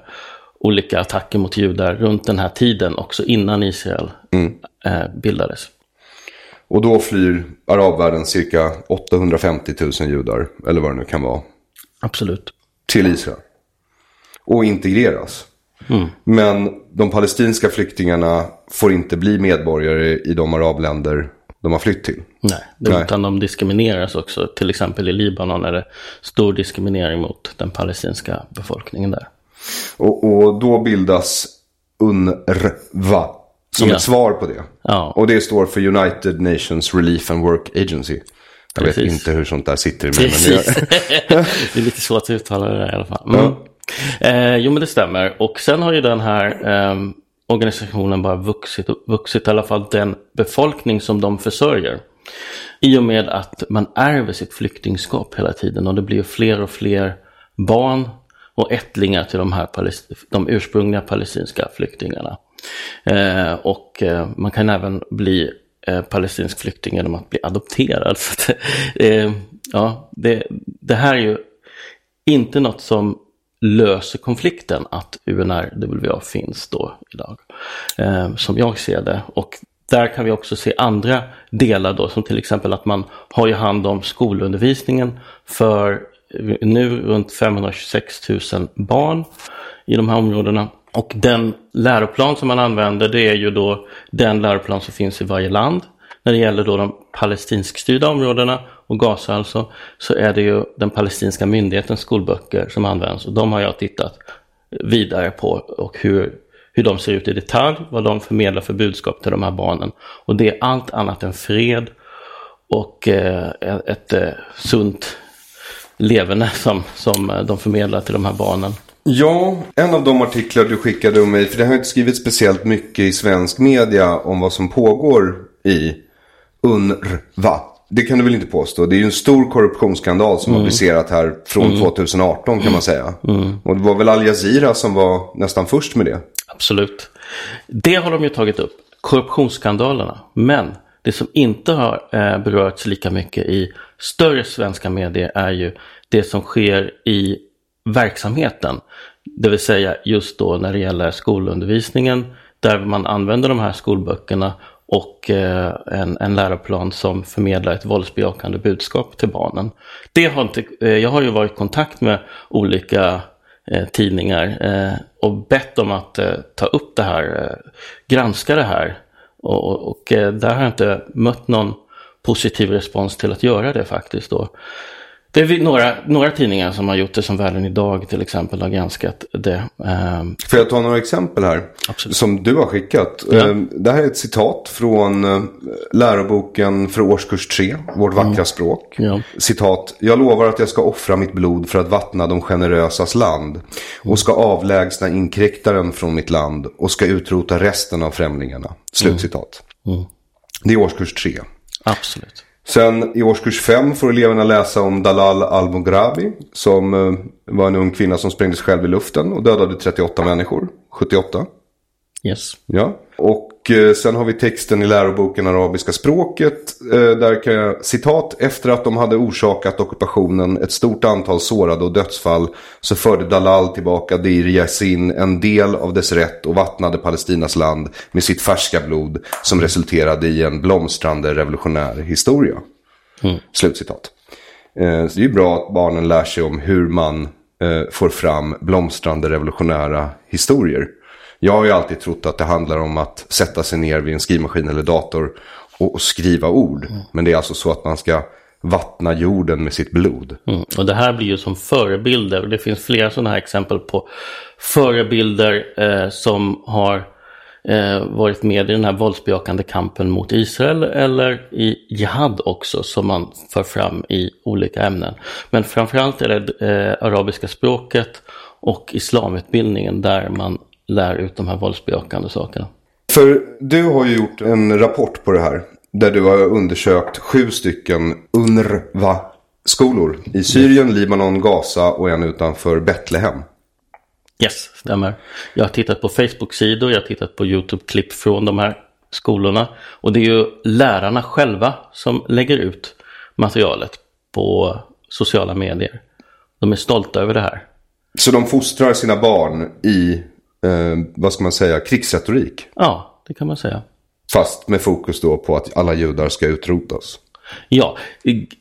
olika attacker mot judar runt den här tiden, också innan Israel Mm. eh, bildades. Och då flyr arabvärlden cirka 850 000 judar, eller vad det nu kan vara, Absolut. till Israel. Och integreras. Mm. Men de palestinska flyktingarna får inte bli medborgare i de arabländer de har flytt till. Nej, Nej. utan de diskrimineras också. Till exempel i Libanon är det stor diskriminering mot den palestinska befolkningen där. Och, och då bildas UNRWA som Ja. ett svar på det. Ja. Och det står för United Nations Relief and Work Agency. Jag vet Precis. inte hur sånt där sitter mig. Men Precis. det, är lite svårt att uttala det där i alla fall. Mm. Eh, jo men det stämmer. Och sen har ju den här eh, organisationen bara vuxit, och vuxit i alla fall den befolkning som de försörjer. I och med att man ärver sitt flyktingskap hela tiden och det blir ju fler och fler barn och ättlingar till de här de ursprungliga palestinska flyktingarna. Eh, och eh, man kan även bli eh, palestinsk flykting genom att bli adopterad. Så att, eh, ja, det, det här är ju inte något som löser konflikten att UNRWA finns då idag. Eh, som jag ser det. Och där kan vi också se andra delar då som till exempel att man har ju hand om skolundervisningen för nu runt 526 000 barn i de här områdena. Och den läroplan som man använder det är ju då den läroplan som finns i varje land. När det gäller då de palestinskstyrda områdena och Gaza alltså, så är det ju den palestinska myndighetens skolböcker som används. Och de har jag tittat vidare på och hur, hur de ser ut i detalj, vad de förmedlar för budskap till de här barnen. Och det är allt annat än fred och eh, ett eh, sunt leverne som, som eh, de förmedlar till de här barnen. ja, en av de artiklar du skickade om mig, för det har inte skrivit speciellt mycket i svensk media om vad som pågår i UNRWA. Det kan du väl inte påstå? Det är ju en stor korruptionsskandal som har briserat här från 2018 kan man säga. Och det var väl Al Jazeera som var nästan först med det. Absolut. Det har de ju tagit upp, korruptionsskandalerna. Men det som inte har eh, berörts lika mycket i större svenska medier är ju det som sker i verksamheten. Det vill säga just då när det gäller skolundervisningen där man använder de här skolböckerna och eh, en, en läroplan som förmedlar ett våldsbejakande budskap till barnen. Det har inte, eh, jag har ju varit i kontakt med olika eh, tidningar eh, och bett dem att eh, ta upp det här, eh, granska det här. Och, och, och eh, där har jag inte mött någon positiv respons till att göra det faktiskt. Då. Det är några, några tidningar som har gjort det, som Världen idag till exempel har granskat det. Ehm, Får jag ta några exempel här? Absolut. Som du har skickat. Ja. Eh, Det här är ett citat från eh, läroboken för årskurs 3, Vårt vackra språk. Ja. Citat. Jag lovar att jag ska offra mitt blod för att vattna de generösas land. Och ska avlägsna inkräktaren från mitt land. Och ska utrota resten av främlingarna. Slutcitat. Det är årskurs 3. absolut. Sen i årskurs 5 får eleverna läsa om Dalal al-Mughrabi. Som eh, var en ung kvinna som sprängdes själv i luften och dödade 38 människor. 78. Yes. Ja. Och eh, sen har vi texten i läroboken Arabiska språket. Eh, där kan jag, citat, efter att de hade orsakat ockupationen ett stort antal sårade och dödsfall så förde Dalal tillbaka Dir Yassin en del av dess rätt och vattnade Palestinas land med sitt färska blod som resulterade i en blomstrande revolutionär historia. Slutcitat. Eh, så det är ju bra att barnen lär sig om hur man får fram blomstrande revolutionära historier. Jag har ju alltid trott att det handlar om att sätta sig ner vid en skrivmaskin eller dator och, och skriva ord. Men det är alltså så att man ska vattna jorden med sitt blod. Mm. Och det här blir ju som förebilder. Och det finns flera sådana här exempel på förebilder eh, som har eh, varit med i den här våldsbejakande kampen mot Israel eller i Jihad också som man för fram i olika ämnen. Men framförallt är det eh, arabiska språket och islamutbildningen där man lär ut de här våldsbejakande sakerna. För du har ju gjort en rapport på det här. Där du har undersökt sju stycken UNRWA-skolor. I Syrien, Libanon, Gaza och en utanför Betlehem. Yes, stämmer. Jag har tittat på Facebook-sidor, jag har tittat på YouTube-klipp från de här skolorna. Och det är ju lärarna själva som lägger ut materialet på sociala medier. De är stolta över det här. Så de fostrar sina barn i, eh, vad ska man säga, krigsretorik? Ja, det kan man säga. Fast med fokus då på att alla judar ska utrotas. Ja,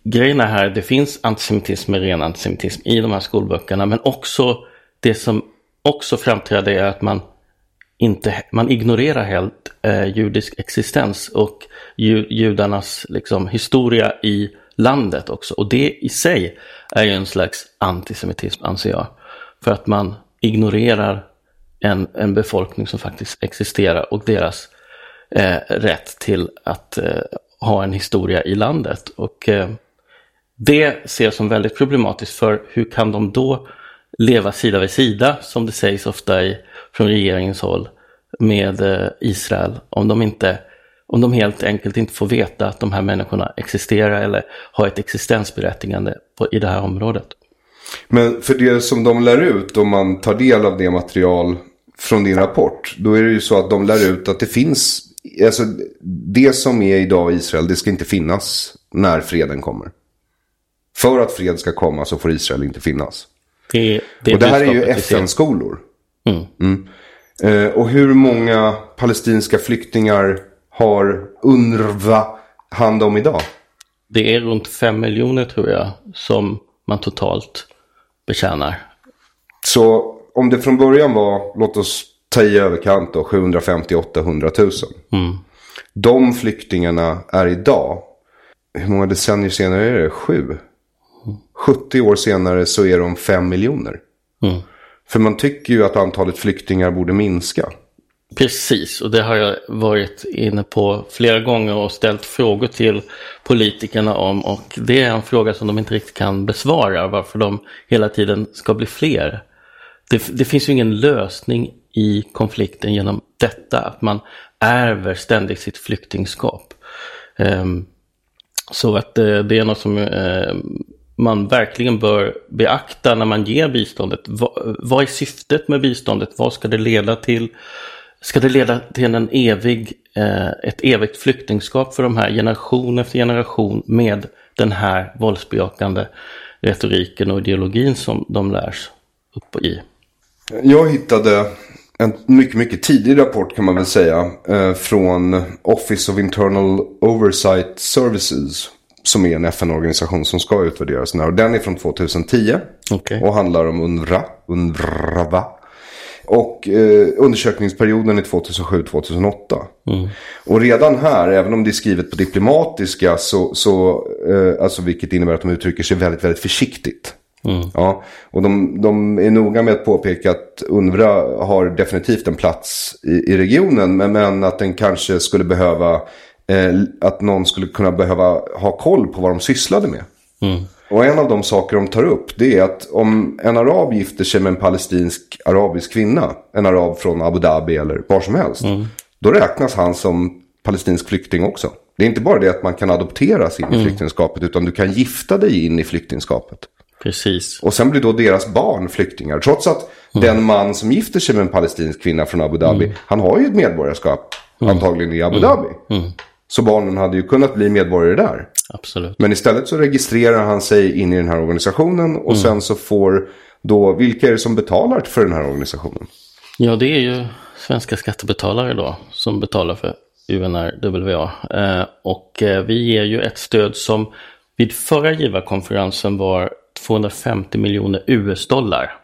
grejen är här, det finns antisemitism ren antisemitism i de här skolböckerna. Men också det som också framträder är att man inte, man ignorerar helt eh, judisk existens och ju, judarnas liksom, historia i landet också. Och det i sig är ju en slags antisemitism anser jag. För att man ignorerar en, en befolkning som faktiskt existerar och deras eh, rätt till att eh, ha en historia i landet. Och eh, det ser jag som väldigt problematiskt för hur kan de då leva sida vid sida, som det sägs ofta i, från regeringens håll, med eh, Israel om de, inte, om de helt enkelt inte får veta att de här människorna existerar eller har ett existensberättigande på, i det här området. Men för det som de lär ut, om man tar del av det material från din rapport, då är det ju så att de lär ut att det finns, alltså det som är idag i Israel, det ska inte finnas när freden kommer. För att fred ska komma så får Israel inte finnas. Det, det och det här är ju FN-skolor. Mm. Mm. Eh, och hur många palestinska flyktingar har UNRWA hand om idag? Det är runt fem miljoner tror jag som man totalt betjänar. Så om det från början var, låt oss ta i överkant då, 750-800 000. Mm. De flyktingarna är idag, hur många decennier senare är det? Sju? 70 år senare så är de 5 miljoner. Mm. För man tycker ju att antalet flyktingar borde minska. Precis, och det har jag varit inne på flera gånger och ställt frågor till politikerna om. Och det är en fråga som de inte riktigt kan besvara, varför de hela tiden ska bli fler. Det, det finns ju ingen lösning i konflikten genom detta, att man ärver ständigt sitt flyktingskap. Um, så att eh, det är något som ehm, man verkligen bör beakta när man ger biståndet. Vad, är syftet med biståndet? Vad ska det leda till? Ska det leda till en evig, eh, ett evigt flyktingskap för de här generation efter generation med den här våldsbejakande retoriken och ideologin som de lärs upp i? Jag hittade en mycket, mycket tidig rapport kan man väl säga. Eh, från Office of Internal Oversight Services som är en FN-organisation som ska utvärdera sådana här. Och den är från 2010. Okay. Och handlar om UNRWA. UNRWA. Och eh, undersökningsperioden är 2007-2008. Mm. Och redan här, även om det är skrivet på diplomatiska, så, så eh, alltså vilket innebär att de uttrycker sig väldigt, väldigt försiktigt. Mm. Ja, och de, de, är noga med att påpeka att UNRWA har definitivt en plats i, i regionen. Men, men att den kanske skulle behöva eh, att någon skulle kunna behöva ha koll på vad de sysslade med. Mm. Och en av de saker de tar upp det är att om en arab gifter sig med en palestinsk arabisk kvinna, en arab från Abu Dhabi eller var som helst, mm. då räknas han som palestinsk flykting också. Det är inte bara det att man kan adopteras in i Mm. flyktingskapet, utan du kan gifta dig in i flyktingskapet. Precis. Och sen blir då deras barn flyktingar. Trots att den man som gifter sig med en palestinsk kvinna från Abu Dhabi, han har ju ett medborgarskap antagligen i Abu Dhabi. Mm. Så barnen hade ju kunnat bli medborgare där. Absolut. Men istället så registrerar han sig in i den här organisationen och sen så får då, vilka är det som betalar för den här organisationen? Ja, det är ju svenska skattebetalare då som betalar för UNRWA. Eh, och eh, vi ger ju ett stöd som vid förra givarkonferensen var 250 miljoner US-dollar.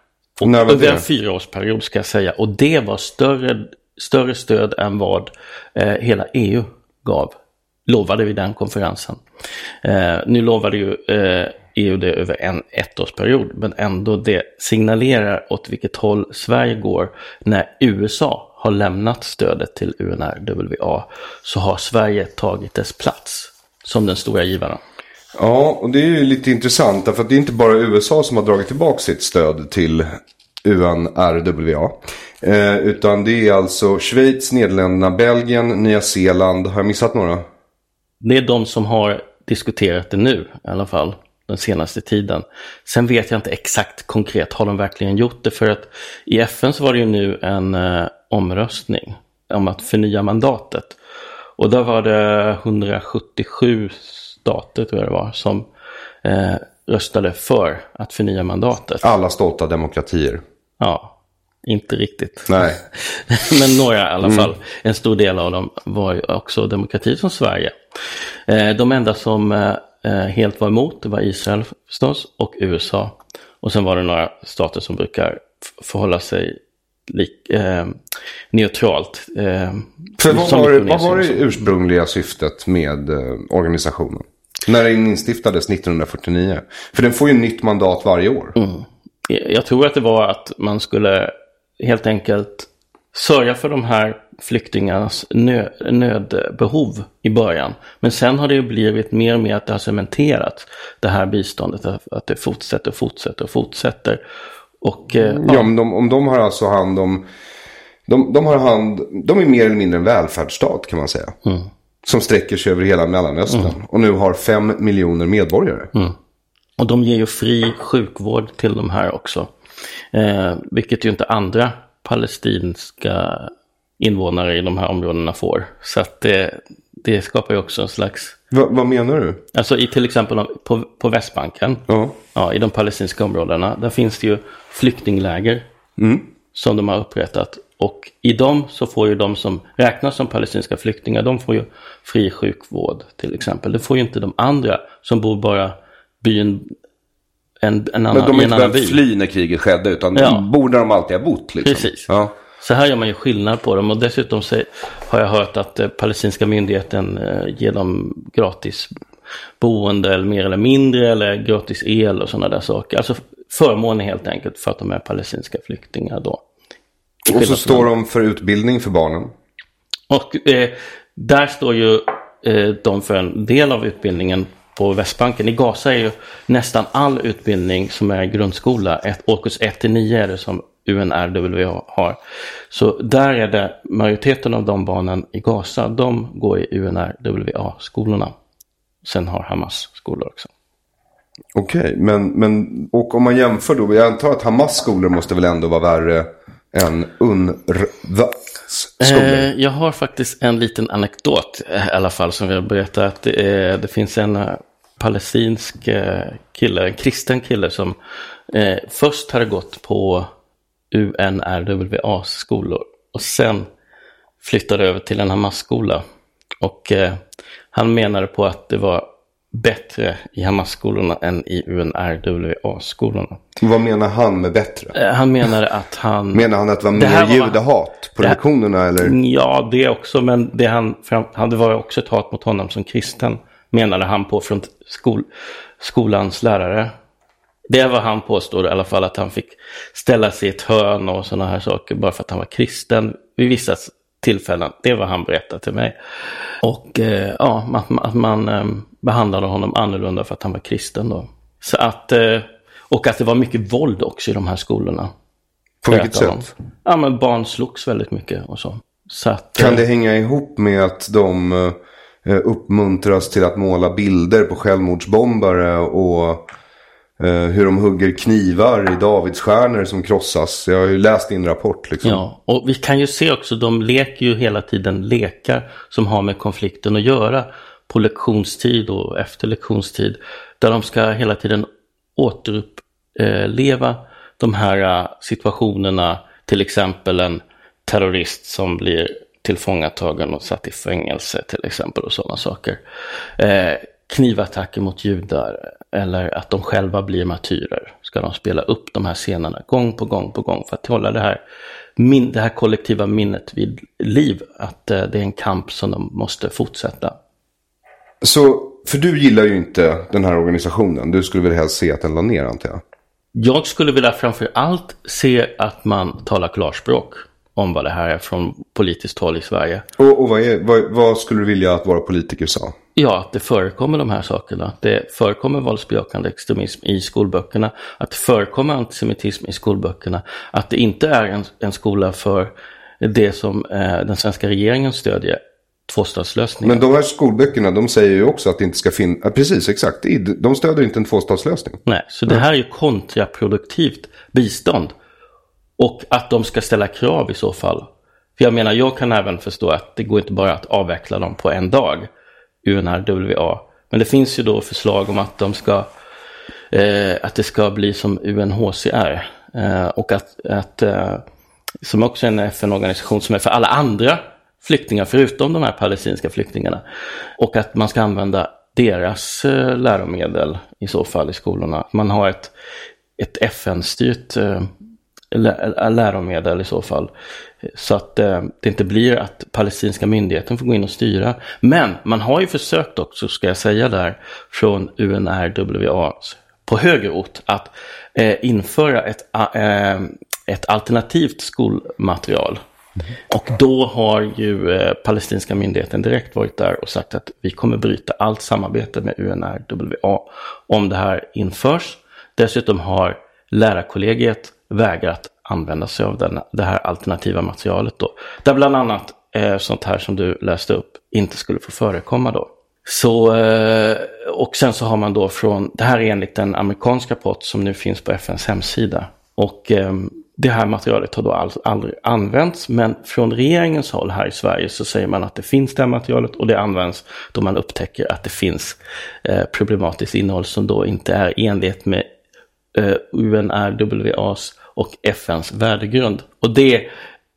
Det? en fyraårsperiod ska jag säga. Och det var större, större stöd än vad eh, hela EU gav. Lovade vid den konferensen. Eh, nu lovade ju eh, EU det över en ettårsperiod. Men ändå det signalerar åt vilket håll Sverige går när USA har lämnat stödet till UNRWA. Så har Sverige tagit dess plats som den stora givaren. Ja, och det är ju lite intressant därför att det är inte bara USA som har dragit tillbaka sitt stöd till UNRWA. Eh, utan det är alltså Schweiz, Nederländerna, Belgien, Nya Zeeland. Har jag missat några? Det är de som har diskuterat det nu i alla fall den senaste tiden. Sen vet jag inte exakt konkret, har de verkligen gjort det? För att i FN så var det ju nu en eh, omröstning om att förnya mandatet. Och där var det 177 stater tror jag det var som eh, röstade för att förnya mandatet. Alla stolta demokratier. Ja, inte riktigt. Nej. Men några i alla fall. Mm. En stor del av dem var ju också demokratier som Sverige. Eh, de enda som eh, eh, helt var emot var Israel förstås och USA. Och sen var det några stater som brukar förhålla sig lik, eh, neutralt. Eh, För vad var, det, vad var det ursprungliga syftet med eh, organisationen? När den instiftades 1949? För den får ju nytt mandat varje år. Mm. Jag tror att det var att man skulle helt enkelt sörja för de här flyktingarnas nö nödbehov i början. Men sen har det ju blivit mer och mer att det har cementerats, det här biståndet, att det fortsätter och fortsätter och fortsätter. Och, eh, ja, ja, men de, om de har alltså hand om, de, de har hand, de är mer eller mindre en välfärdsstat kan man säga. Mm. Som sträcker sig över hela Mellanöstern. Mm. Och nu har fem miljoner medborgare. Mm. Och de ger ju fri sjukvård till de här också. Eh, vilket ju inte andra palestinska invånare i de här områdena får. Så att det, det skapar ju också en slags... Va, vad menar du? Alltså i till exempel på, på Västbanken, ja. ja. i de palestinska områdena, där finns det ju flyktingläger mm. som de har upprättat. Och i dem så får ju de som räknas som palestinska flyktingar, de får ju fri sjukvård till exempel. Det får ju inte de andra som bor bara byn en, en annan, Men de har inte behövt fly när kriget skedde utan ja. de bor där de alltid har bott. Liksom. Precis. Ja. Så här gör man ju skillnad på dem och dessutom så har jag hört att eh, palestinska myndigheten eh, ger dem gratis boende eller mer eller mindre eller gratis el och sådana där saker. Alltså förmåner helt enkelt för att de är palestinska flyktingar då. Och så står de för utbildning för barnen. Och eh, där står ju eh, de för en del av utbildningen på Västbanken. I Gaza är ju nästan all utbildning som är grundskola, ett, årskurs 1 till 9 är det som UNRWA har. Så där är det majoriteten av de barnen i Gaza, de går i UNRWA-skolorna. Sen har Hamas skolor också. Okej, okay, men, men och om man jämför då, jag antar att Hamas skolor måste väl ändå vara värre än UNRWA? Eh, jag har faktiskt en liten anekdot eh, i alla fall som jag berättar att det, är, det finns en eh, palestinsk eh, kille, en kristen kille som eh, först hade gått på UNRWA-skolor och sen flyttade över till en Hamas-skola. Och eh, han menade på att det var bättre i Hamas-skolorna än i UNRWA-skolorna. Vad menar han med bättre? Eh, han menade att han... Menar han att det var mer det judehat på det, lektionerna eller? Ja, det också, men det, han, det var också ett hat mot honom som kristen, menade han på från skol, skolans lärare. Det var han påstod i alla fall att han fick ställa sig i ett hörn och sådana här saker bara för att han var kristen vid vissa tillfällen. Det var han berättade till mig. Och eh, ja, att, att man eh, behandlade honom annorlunda för att han var kristen då. Så att, eh, och att det var mycket våld också i de här skolorna. På vilket sätt? Ja, men barn slogs väldigt mycket och så. så att, kan det hänga ihop med att de eh, uppmuntras till att måla bilder på självmordsbombare och Eh, hur de hugger knivar i Davidsstjärnor som krossas. Jag har ju läst din rapport. Liksom. Ja, och vi kan ju se också, de leker ju hela tiden lekar som har med konflikten att göra på lektionstid och efter lektionstid. Där de ska hela tiden återuppleva de här äh, situationerna. Till exempel en terrorist som blir tillfångatagen och satt i fängelse till exempel och sådana saker. Eh, knivattacker mot judar eller att de själva blir martyrer. Ska de spela upp de här scenerna gång på gång på gång för att hålla det här, min, det här kollektiva minnet vid liv. Att eh, det är en kamp som de måste fortsätta. Så, för du gillar ju inte den här organisationen. Du skulle väl helst se att den la ner antar jag? Jag skulle vilja framför allt se att man talar klarspråk om vad det här är från politiskt håll i Sverige. Och, och vad, är, vad, vad, skulle du vilja att våra politiker sa? Ja, att det förekommer de här sakerna. Det förekommer våldsbejakande extremism i skolböckerna. Att det förekommer antisemitism i skolböckerna. Att det inte är en, en skola för det som eh, den svenska regeringen stödjer tvåstatslösning. Men de här skolböckerna de säger ju också att det inte ska finnas, ja, precis exakt, de stöder inte en tvåstatslösning. Nej, så det här är ju kontraproduktivt bistånd. Och att de ska ställa krav i så fall. För jag menar, jag kan även förstå att det går inte bara att avveckla dem på en dag, UNRWA. Men det finns ju då förslag om att de ska, eh, att det ska bli som UNHCR. Eh, och att, att eh, som också är en FN-organisation som är för alla andra flyktingar förutom de här palestinska flyktingarna. Och att man ska använda deras eh, läromedel i så fall i skolorna. Man har ett, ett FN-styrt eh, läromedel i så fall. Så att eh, det inte blir att palestinska myndigheten får gå in och styra. Men man har ju försökt också, ska jag säga där, från UNRWA på högre ort att eh, införa ett, eh, ett alternativt skolmaterial. Och då har ju eh, palestinska myndigheten direkt varit där och sagt att vi kommer bryta allt samarbete med UNRWA om det här införs. Dessutom har lärarkollegiet vägrat använda sig av den, det här alternativa materialet då. Där bland annat eh, sånt här som du läste upp inte skulle få förekomma då. Så, eh, och sen så har man då från, det här är enligt en amerikansk rapport som nu finns på FNs hemsida. Och ehm, det här materialet har då aldrig använts, men från regeringens håll här i Sverige så säger man att det finns det här materialet och det används då man upptäcker att det finns eh, problematiskt innehåll som då inte är i enlighet med eh, UNRWAs och FNs värdegrund. Och det,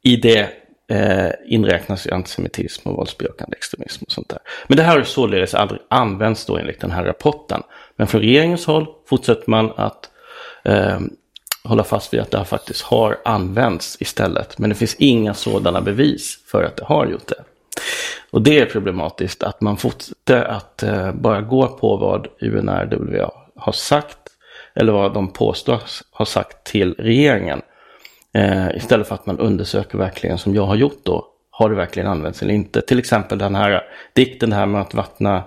i det eh, inräknas ju antisemitism och våldsbejakande extremism och sånt där. Men det här har således aldrig använts då enligt den här rapporten. Men från regeringens håll fortsätter man att eh, hålla fast vid att det här faktiskt har använts istället. Men det finns inga sådana bevis för att det har gjort det. Och det är problematiskt att man fortsätter att eh, bara gå på vad UNRWA har sagt eller vad de påstås ha sagt till regeringen. Eh, istället för att man undersöker verkligen som jag har gjort då. Har det verkligen använts eller inte? Till exempel den här dikten det här med att vattna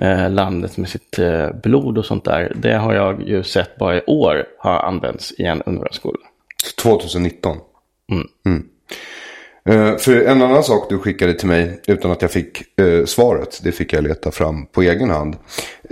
eh, landet med sitt eh, blod och sånt där. Det har jag ju sett bara i år har använts i en UNRWA-skola. 2019? Mm. Mm. Uh, för en annan sak du skickade till mig utan att jag fick uh, svaret, det fick jag leta fram på egen hand.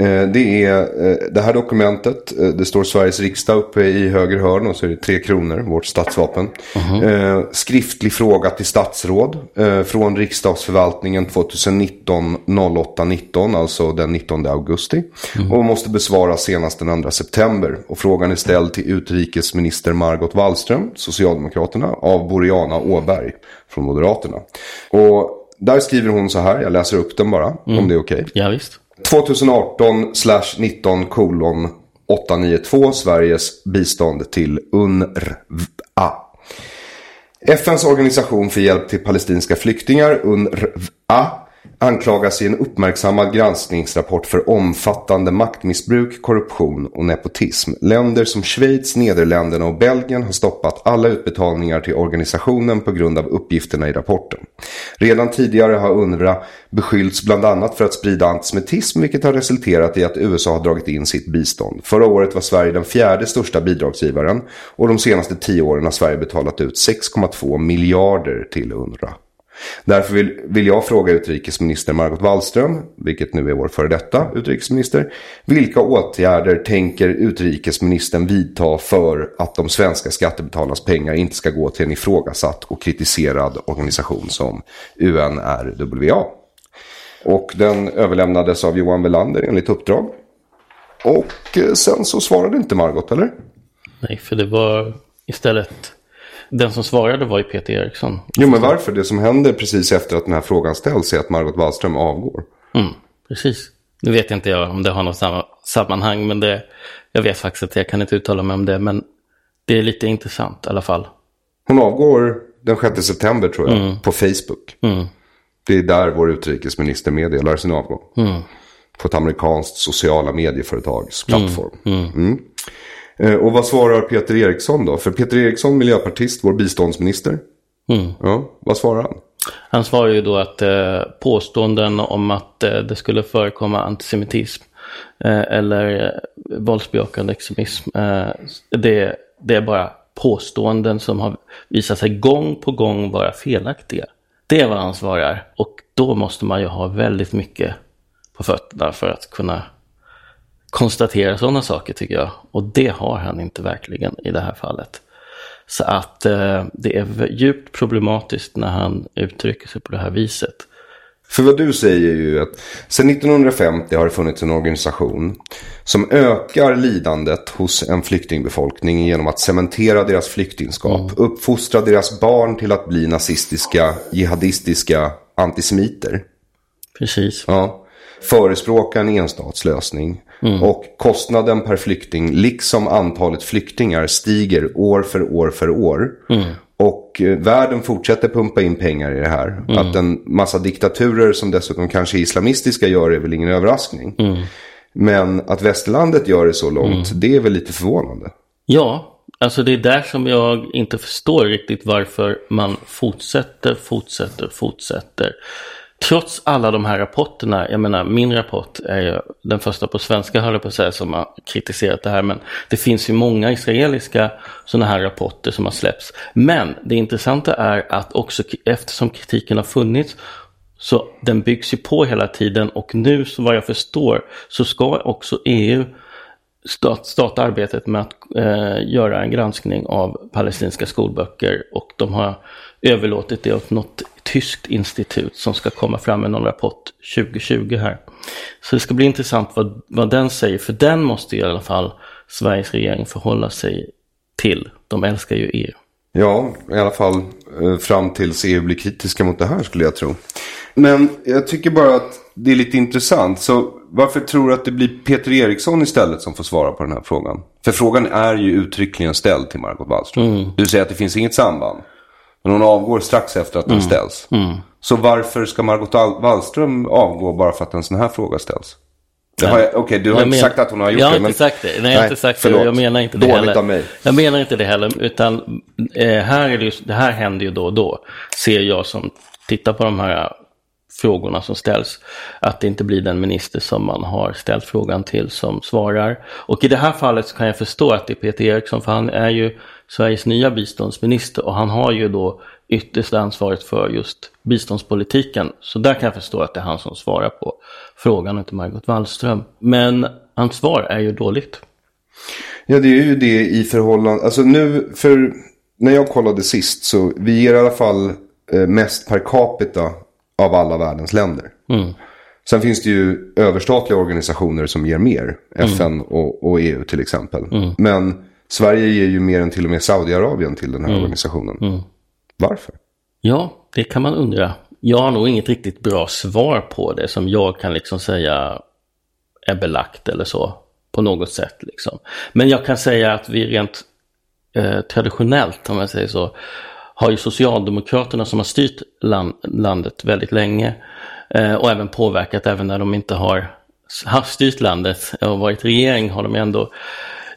Uh, det är det här dokumentet, det står Sveriges riksdag uppe i höger hörn och så är det tre kronor, vårt statsvapen. -huh. skriftlig fråga till statsråd från riksdagsförvaltningen 2019 08 19, alltså den 19 augusti. -huh. Och måste besvaras senast den 2 september. Och frågan är ställd till utrikesminister Margot Wallström, Socialdemokraterna, av Boriana Åberg från Moderaterna. Och där skriver hon så här, jag läser upp den bara, mm. om det är okej. Okay. Ja, visst. 2018 19 kolon 892 Sveriges bistånd till UNRWA. FNs organisation för hjälp till palestinska flyktingar, UNRWA, anklagas i en uppmärksammad granskningsrapport för omfattande maktmissbruk, korruption och nepotism. Länder som Schweiz, Nederländerna och Belgien har stoppat alla utbetalningar till organisationen på grund av uppgifterna i rapporten. Redan tidigare har UNRWA beskyllts bland annat för att sprida antisemitism vilket har resulterat i att USA har dragit in sitt bistånd. Förra året var Sverige den fjärde största bidragsgivaren och de senaste tio åren har Sverige betalat ut 6,2 miljarder till UNRWA. Därför vill, vill jag fråga utrikesminister Margot Wallström, vilket nu är vår före detta utrikesminister, vilka åtgärder tänker utrikesministern vidta för att de svenska skattebetalarnas pengar inte ska gå till en ifrågasatt och kritiserad organisation som UNRWA? Och den överlämnades av Johan Welander enligt uppdrag. Och eh, sen så svarade inte Margot, eller? Nej, för det var istället den som svarade var ju Peter Eriksson. Jo, men varför? Det som händer precis efter att den här frågan ställs är att Margot Wallström avgår. Mm, precis. Nu vet inte jag om det har något samma sammanhang, men det, jag vet faktiskt att jag kan inte uttala mig om det, men det är lite intressant i alla fall. Hon avgår den 6 september tror jag, mm. på Facebook. Mm. Det är där vår utrikesminister meddelar sin avgång. Mm. På ett amerikanskt sociala medieföretags mm. plattform. Eh, och vad svarar Peter Eriksson då? För Peter Eriksson, miljöpartist, vår biståndsminister. Mm. Ja, vad svarar han? Han svarar ju då att eh, påståenden om att eh, det skulle förekomma antisemitism eh, eller eh, våldsbejakande extremism, eh, det, det är bara påståenden som har visat sig gång på gång vara felaktiga. Det är vad han svarar. Och då måste man ju ha väldigt mycket på fötterna för att kunna konstatera sådana saker tycker jag. Och det har han inte verkligen i det här fallet. Så att eh, det är djupt problematiskt när han uttrycker sig på det här viset. För vad du säger är ju att sedan 1950 har det funnits en organisation som ökar lidandet hos en flyktingbefolkning genom att cementera deras flyktingskap, mm. uppfostra deras barn till att bli nazistiska, jihadistiska antisemiter. Precis. Ja. Förespråka en enstatslösning. Mm. Och kostnaden per flykting, liksom antalet flyktingar, stiger år för år för år. Mm. Och eh, världen fortsätter pumpa in pengar i det här. Mm. Att en massa diktaturer som dessutom kanske är islamistiska gör det är väl ingen överraskning. Mm. Men att västerlandet gör det så långt, mm. det är väl lite förvånande. Ja, alltså det är där som jag inte förstår riktigt varför man fortsätter, fortsätter, fortsätter trots alla de här rapporterna, jag menar min rapport är ju den första på svenska höll jag på att säga som har kritiserat det här, men det finns ju många israeliska sådana här rapporter som har släppts. Men det intressanta är att också eftersom kritiken har funnits så den byggs ju på hela tiden och nu så vad jag förstår så ska också EU starta arbetet med att eh, göra en granskning av palestinska skolböcker och de har överlåtit det åt något tyskt institut som ska komma fram med någon rapport 2020 här. Så det ska bli intressant vad, vad den säger, för den måste i alla fall Sveriges regering förhålla sig till. De älskar ju EU. Ja, i alla fall eh, fram tills EU blir kritiska mot det här skulle jag tro. Men jag tycker bara att det är lite intressant. Så varför tror du att det blir Peter Eriksson istället som får svara på den här frågan? För frågan är ju uttryckligen ställd till Margot Wallström. Mm. Du säger att det finns inget samband. Men hon avgår strax efter att den mm. ställs. Mm. Så varför ska Margot Wallström avgå bara för att en sån här fråga ställs? Okej, okay, du har jag inte men, sagt att hon har gjort det. Jag har inte sagt det. Nej, jag har inte sagt förlåt. det. Jag menar inte det Dåligt heller. Av mig. Jag menar inte det heller. Utan eh, här är det, just, det här händer ju då och då. Ser jag som tittar på de här frågorna som ställs. Att det inte blir den minister som man har ställt frågan till som svarar. Och i det här fallet så kan jag förstå att det är Peter Eriksson för han är ju Sveriges nya biståndsminister och han har ju då ytterst ansvaret för just biståndspolitiken. Så där kan jag förstå att det är han som svarar på frågan och inte Margot Wallström. Men hans svar är ju dåligt. Ja, det är ju det i förhållande, alltså nu, för när jag kollade sist så vi ger i alla fall eh, mest per capita av alla världens länder. Mm. Sen finns det ju överstatliga organisationer som ger mer. FN mm. och, och, EU till exempel. Mm. Men Sverige ger ju mer än till och med Saudiarabien till den här mm. organisationen. Mm. Varför? Ja, det kan man undra. Jag har nog inget riktigt bra svar på det som jag kan liksom säga är belagt eller så. På något sätt liksom. Men jag kan säga att vi rent eh, traditionellt, om man säger så, har ju Socialdemokraterna som har styrt land, landet väldigt länge eh, och även påverkat även när de inte har haft styrt landet och varit regering har de ändå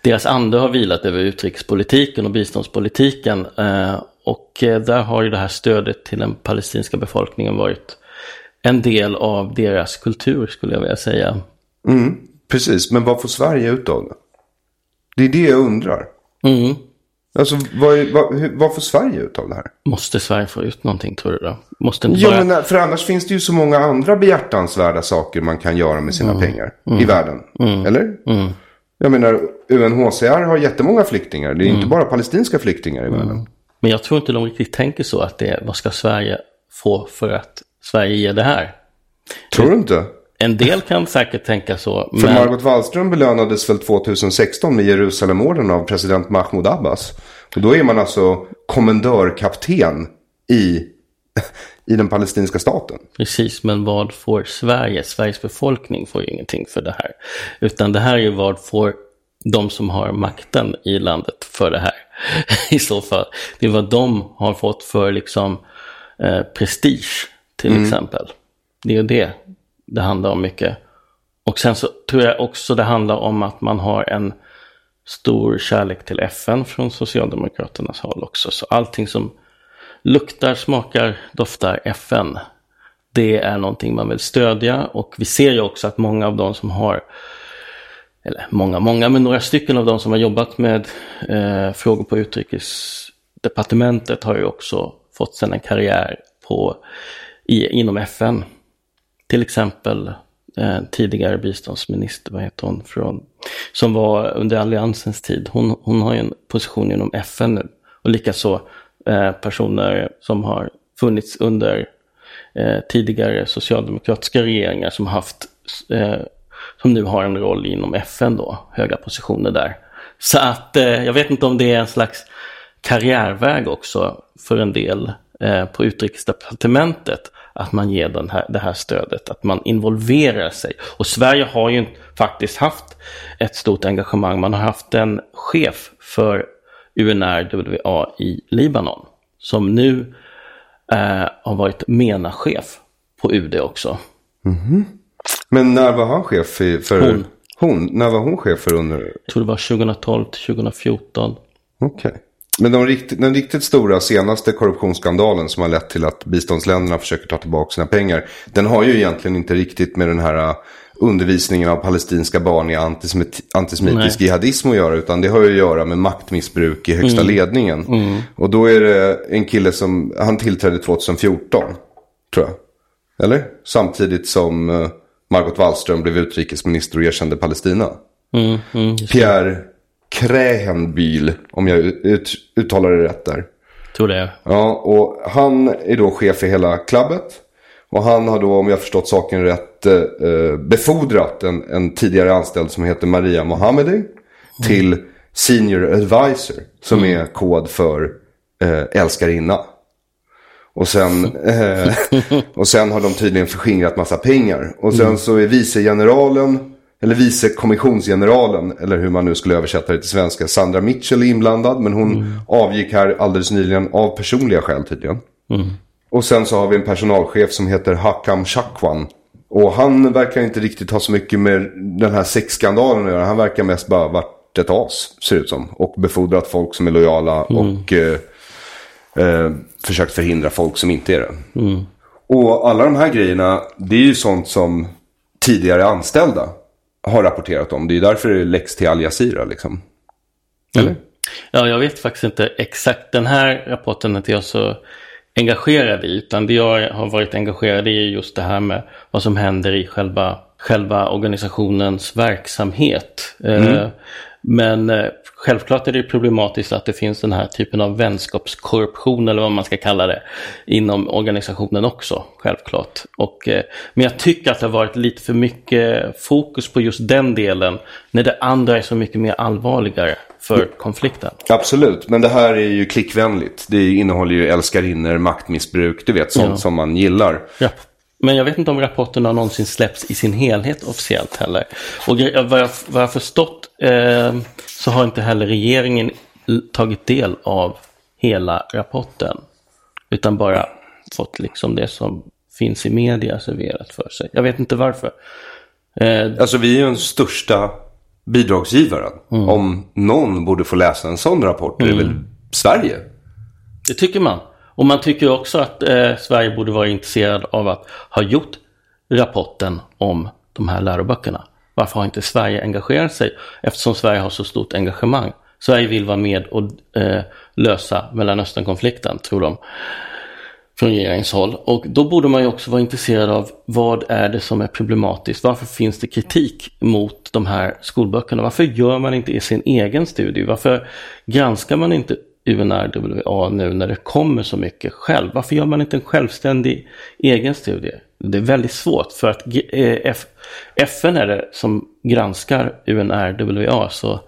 deras ande har vilat över utrikespolitiken och biståndspolitiken eh, och eh, där har ju det här stödet till den palestinska befolkningen varit en del av deras kultur skulle jag vilja säga. Mm, precis, men vad får Sverige ut av det? Det är det jag undrar. Mm. Alltså vad, vad, vad får Sverige ut av det här? Måste Sverige få ut någonting tror du då? Måste inte bara... men för annars finns det ju så många andra behjärtansvärda saker man kan göra med sina mm. pengar mm. i världen. Mm. Eller? Jag menar, UNHCR har jättemånga flyktingar. Det är inte mm. bara palestinska flyktingar i världen. Mm. Men jag tror inte de riktigt tänker så att det är, vad ska Sverige få för att Sverige ger det här? Tror du inte? En del kan säkert tänka så. För men... Margot Wallström belönades väl 2016 med Jerusalemorden av president Mahmoud Abbas. Och då är man alltså kommendörkapten i, i den palestinska staten. Precis, men vad får Sverige? Sveriges befolkning får ju ingenting för det här. Utan det här är ju vad får de som har makten i landet för det här. I så fall. Det är vad de har fått för liksom eh, prestige till mm. exempel. Det är ju det det handlar om mycket. Och sen så tror jag också det handlar om att man har en stor kärlek till FN från Socialdemokraternas håll också. Så allting som luktar, smakar, doftar FN. Det är någonting man vill stödja och vi ser ju också att många av de som har eller många, många, men några stycken av de som har jobbat med eh, frågor på utrikesdepartementet har ju också fått sen en karriär på, i, inom FN. Till exempel eh, tidigare biståndsminister, vad heter hon, från, som var under alliansens tid. Hon, hon har ju en position inom FN nu. Och likaså eh, personer som har funnits under eh, tidigare socialdemokratiska regeringar som haft eh, som nu har en roll inom FN då, höga positioner där. Så att eh, jag vet inte om det är en slags karriärväg också för en del eh, på utrikesdepartementet att man ger den här, det här stödet, att man involverar sig. Och Sverige har ju faktiskt haft ett stort engagemang. Man har haft en chef för UNRWA i Libanon som nu eh, har varit MENA-chef på UD också. Mm -hmm. Men när var han chef för? Hon. Hon? När var hon chef för under? Jag tror det var 2012 till 2014. Okej. Okay. Men de riktigt, den riktigt stora senaste korruptionsskandalen som har lett till att biståndsländerna försöker ta tillbaka sina pengar. Den har ju egentligen inte riktigt med den här undervisningen av palestinska barn i antisemitisk jihadism att göra. Utan det har ju att göra med maktmissbruk i högsta mm. ledningen. Mm. Och då är det en kille som, han tillträdde 2014. Tror jag. Eller? Samtidigt som uh, Margot Wallström blev utrikesminister och erkände Palestina. Mm, mm, Pierre Krähenbyl, om jag ut, uttalar det rätt där. Tror det. Ja, och han är då chef för hela klubbet. Och han har då, om jag förstått saken rätt, eh, befordrat en, en, tidigare anställd som heter Maria Mohammedi mm. till Senior Advisor. Som mm. är kod för eh, älskarinna. Och sen, eh, och sen har de tydligen förskingrat massa pengar. Och sen mm. så är vicegeneralen, eller vicekommissionsgeneralen, eller hur man nu skulle översätta det till svenska, Sandra Mitchell är inblandad. Men hon mm. avgick här alldeles nyligen av personliga skäl tydligen. Mm. Och sen så har vi en personalchef som heter Hakam Shakwan. Och han verkar inte riktigt ha så mycket med den här sexskandalen att göra. Han verkar mest bara varit ett as, ser det ut som. Och befordrat folk som är lojala mm. och eh, eh, försökt förhindra folk som inte är det. Mm. Och alla de här grejerna, det är ju sånt som tidigare anställda har rapporterat om. Det är därför det läcks till Al Jazeera liksom. Eller? Mm. Ja, jag vet faktiskt inte exakt. Den här rapporten är inte jag så engagerad i. Utan det jag har varit engagerad i är just det här med vad som händer i själva, själva organisationens verksamhet. Eh, mm. Eh, men eh, självklart är det problematiskt att det finns den här typen av vänskapskorruption eller vad man ska kalla det inom organisationen också, självklart. Och, eh, men jag tycker att det har varit lite för mycket fokus på just den delen när det andra är så mycket mer allvarligare för konflikten. Absolut, men det här är ju klickvänligt. Det innehåller ju älskarinnor, maktmissbruk, du vet sånt ja. som man gillar. Ja. Men jag vet inte om rapporterna någonsin släpps i sin helhet officiellt heller. Och vad jag, vad jag förstått eh, så har inte heller regeringen tagit del av hela rapporten. Utan bara fått liksom det som finns i media serverat för sig. Jag vet inte varför. Eh, alltså vi är ju den största bidragsgivaren. Mm. Om någon borde få läsa en sån rapport, mm. det är väl mm. Sverige? Det tycker man. Och man tycker också att eh, Sverige borde vara intresserad av att ha gjort rapporten om de här läroböckerna. Varför har inte Sverige engagerat sig? Eftersom Sverige har så stort engagemang. Sverige vill vara med och eh, lösa Mellanösternkonflikten, tror de. Från regeringshåll. Och då borde man ju också vara intresserad av vad är det som är problematiskt? Varför finns det kritik mot de här skolböckerna? Varför gör man inte i sin egen studie? Varför granskar man inte UNRWA nu när det kommer så mycket själv? Varför gör man inte en självständig egen studie? Det är väldigt svårt för att eh, FN är det som granskar UNRWA så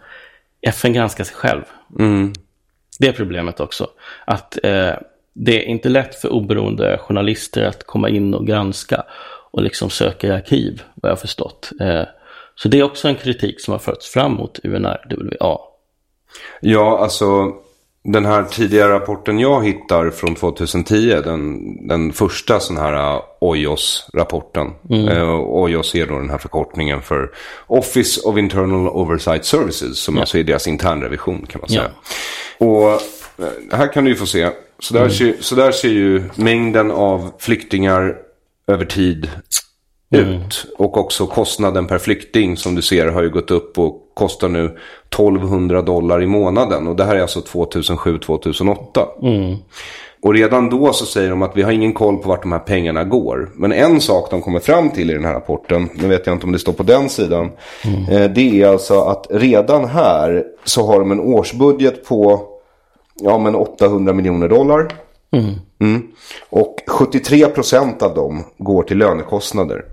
FN granskar sig själv. Mm. Det är problemet också. Att eh, det är inte lätt för oberoende journalister att komma in och granska och liksom söka i arkiv, vad jag har förstått. Eh, så det är också en kritik som har förts fram mot UNRWA. Ja, alltså den här tidiga rapporten jag hittar från 2010, den, den första sån här uh, OIOS-rapporten. Mm. Uh, OIOS är då den här förkortningen för Office of Internal Oversight Services, som ja. alltså är deras internrevision kan man säga. Ja. Och uh, här kan du ju få se Så där, ser, så där ser ju mängden av flyktingar över tid ut. Och också kostnaden per flykting som du ser har ju gått upp och kostar nu 1200 dollar i månaden. Och det här är alltså 2007-2008. Och redan då så säger de att vi har ingen koll på vart de här pengarna går. Men en sak de kommer fram till i den här rapporten, nu vet jag inte om det står på den sidan. Eh, det är alltså att redan här så har de en årsbudget på ja, men 800 miljoner dollar. Mm. Och 73 procent av dem går till lönekostnader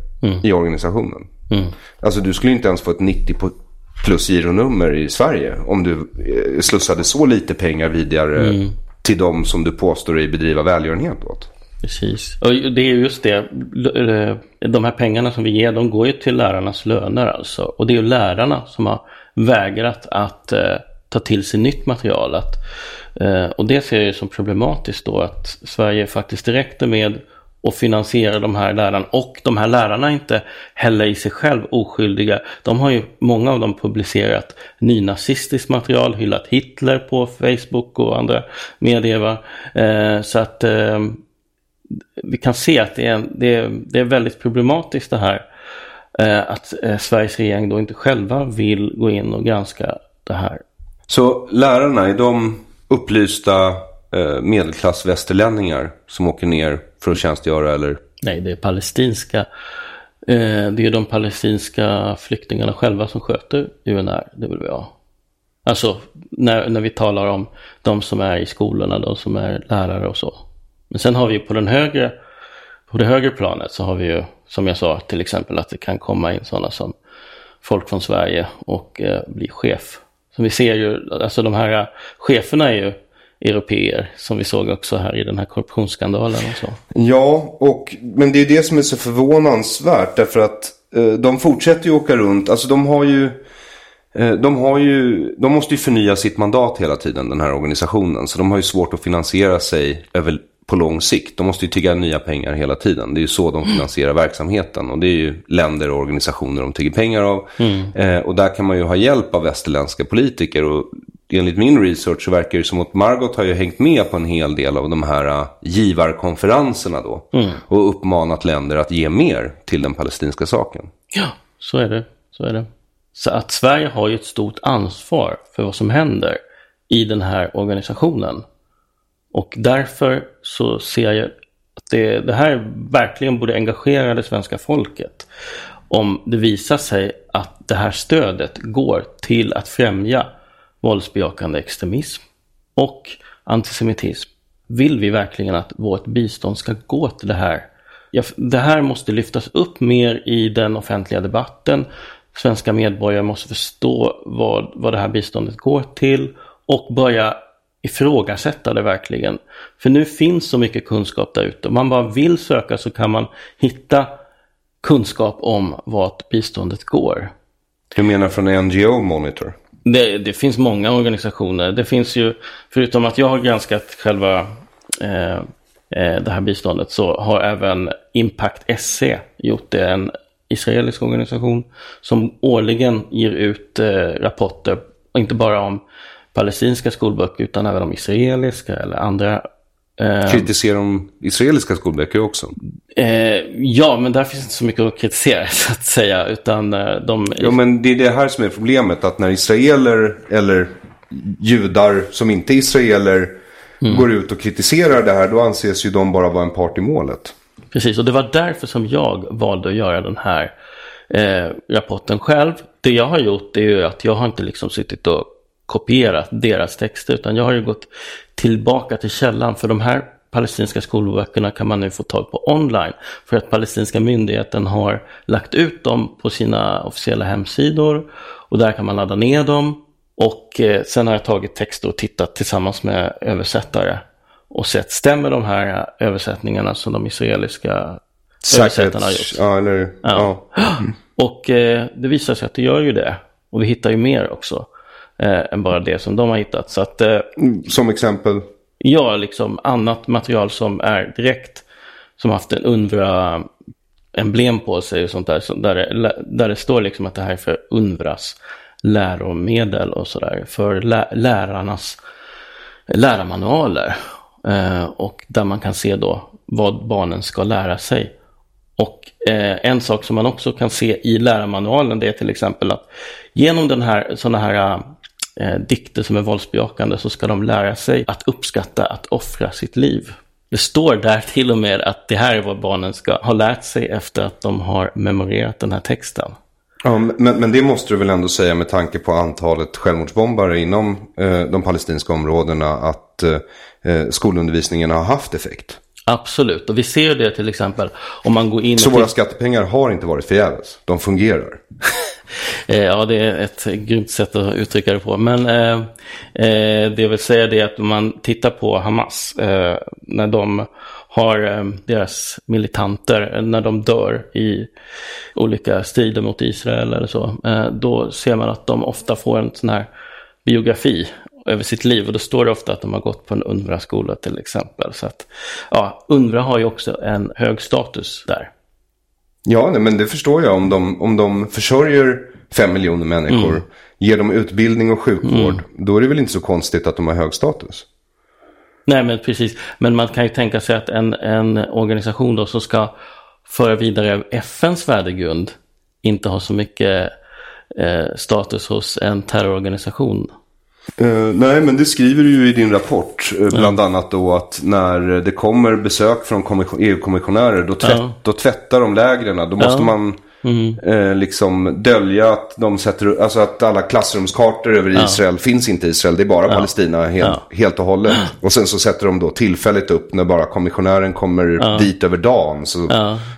i organisationen. Alltså du skulle inte ens få ett 90 på plus gironummer i Sverige om du eh, slussade så lite pengar vidare till de som du påstår dig bedriva välgörenhet åt. Precis. Och det är just det. Eh, De här pengarna som vi ger, de går ju till lärarnas löner alltså. Och det är ju lärarna som har vägrat att eh, ta till sig nytt material. Att, eh, och det ser jag ju som problematiskt då att Sverige faktiskt direkt är med och finansierar de här lärarna. Och de här lärarna är inte heller i sig själv oskyldiga. De har ju, många av dem publicerat nynazistiskt material, hyllat Hitler på Facebook och andra medier. Va? Eh, så att eh, vi kan se att det är, en, det är, det är väldigt problematiskt det här. Eh, att eh, Sveriges regering då inte själva vill gå in och granska det här. Så lärarna, är de upplysta eh, medelklass-västerlänningar som åker ner för att tjänstgöra eller? Nej, det är palestinska. Eh, det är de palestinska flyktingarna själva som sköter UNR, det vill vi ha. Alltså när, när vi talar om de som är i skolorna, de som är lärare och så. Men sen har vi på den högre, på det högre planet så har vi ju, som jag sa, till exempel att det kan komma in sådana som folk från Sverige och eh, bli chef. Så vi ser ju, alltså de här cheferna är ju europeer som vi såg också här i den här korruptionsskandalen och så. Ja, och, men det är det som är så förvånansvärt därför att eh, de fortsätter ju åka runt. Alltså de har ju eh, de, har ju, de måste ju förnya sitt mandat hela tiden, den här organisationen. Så de har ju svårt att finansiera sig över, på lång sikt. De måste ju tigga nya pengar hela tiden. Det är ju så de finansierar verksamheten. Och det är ju länder och organisationer de tigger pengar av. Eh, och där kan man ju ha hjälp av västerländska politiker. Och enligt min research så verkar det som att Margot har ju hängt med på en hel del av de här uh, givarkonferenserna då. Och uppmanat länder att ge mer till den palestinska saken. Ja, så är det. Så är det. Så att Sverige har ju ett stort ansvar för vad som händer i den här organisationen. Och därför så ser jag att det, det här verkligen borde engagera det svenska folket. Om det visar sig att det här stödet går till att främja våldsbejakande extremism och antisemitism. Vill vi verkligen att vårt bistånd ska gå till det här? Det här måste lyftas upp mer i den offentliga debatten. Svenska medborgare måste förstå vad, vad det här biståndet går till och börja ifrågasätta det verkligen. För nu finns så mycket kunskap där ute. Om man bara vill söka så kan man hitta kunskap om vart biståndet går. Du menar från NGO Monitor? Det, det finns många organisationer. Det finns ju, förutom att jag har granskat själva eh, eh det här biståndet, så har även Impact SC gjort det. En israelisk organisation som årligen ger ut eh, rapporter, inte bara om palestinska skolböcker utan även om israeliska eller andra. Eh, Kritiserar de israeliska skolböcker också? eh, ja, men där finns inte så mycket att kritisera så att säga. Utan eh, de... Ja, men det är det här som är problemet. Att när israeler eller judar som inte är israeler går ut och kritiserar det här. Då anses ju de bara vara en part i målet. Precis, och det var därför som jag valde att göra den här eh, rapporten själv. Det jag har gjort är ju att jag har inte liksom suttit och kopierat deras texter utan jag har ju gått tillbaka till källan för de här palestinska skolböckerna kan man nu få tag på online för att palestinska myndigheten har lagt ut dem på sina officiella hemsidor och där kan man ladda ner dem och eh, sen har jag tagit texter och tittat tillsammans med översättare och sett stämmer de här översättningarna som de israeliska översättarna har gjort. Ja, eller, ja. Ja. Och eh, det visar sig att det gör ju det. Och vi hittar ju mer också eh, än bara det som de har hittat. Så att eh, Som exempel? ja, liksom annat material som är direkt, som haft en UNRWA emblem på sig och sånt där, så där, det, där det står liksom att det här är för UNRWAs läromedel och sådär, för lä lärarnas lärarmanualer. Eh, och där man kan se då vad barnen ska lära sig. Och eh, en sak som man också kan se i lärarmanualen det är till exempel att genom den här, sådana här eh, dikter som är våldsbejakande så ska de lära sig att uppskatta att offra sitt liv. Det står där till och med att det här är vad barnen ska ha lärt sig efter att de har memorerat den här texten. Ja, men, men det måste du väl ändå säga med tanke på antalet självmordsbombare inom eh, de palestinska områdena att eh, eh skolundervisningen har haft effekt? Absolut, och vi ser det till exempel om man går in... Så våra skattepengar har inte varit förgäves? De fungerar? Eh, ja, det är ett grymt sätt att uttrycka det på. Men eh, eh, det vill säga det att om man tittar på Hamas, eh, när de har eh, deras militanter, när de dör i olika strider mot Israel eller så, då ser man att de ofta får en sån här biografi över sitt liv. Och då står det ofta att de har gått på en UNRWA-skola till exempel. Så att, ja, UNRWA har ju också en hög status där. Ja, nej, men det förstår jag. Om de, om de försörjer fem miljoner människor, mm. ger dem utbildning och sjukvård, mm. då är det väl inte så konstigt att de har hög status. Nej, men precis. Men man kan ju tänka sig att en, en organisation då som ska föra vidare FNs värdegrund inte har så mycket eh, status hos en terrororganisation. Uh, nej, men det skriver du ju i din rapport. Uh, bland ja. annat då att när det kommer besök från EU-kommissionärer då, tvätt, ja. då tvättar de lägren. Då måste ja. man mm. uh, liksom dölja att de sätter, alltså att alla klassrumskartor över Israel finns inte i Israel. Det är bara Palestina helt, helt och hållet. Och sen så sätter de då tillfälligt upp när bara kommissionären kommer dit över dagen. Så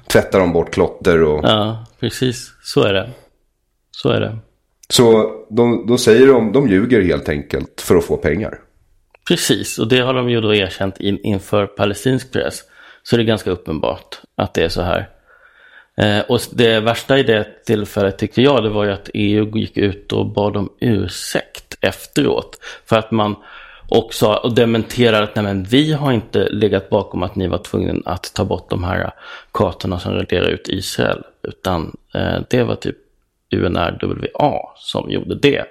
tvättar de bort klotter och... Ja, precis. Så är det. Så är det. Så de, då säger de, de ljuger helt enkelt för att få pengar. Precis, och det har de ju då erkänt in, inför palestinsk press. Så det är ganska uppenbart att det är så här. Eh, och det värsta i det tillfället tyckte jag, det var ju att EU gick ut och bad om ursäkt efteråt. För att man också och dementerade att nej, men vi har inte legat bakom att ni var tvungna att ta bort de här kartorna som raderar ut Israel. Utan eh, det var typ UNRWA som gjorde det.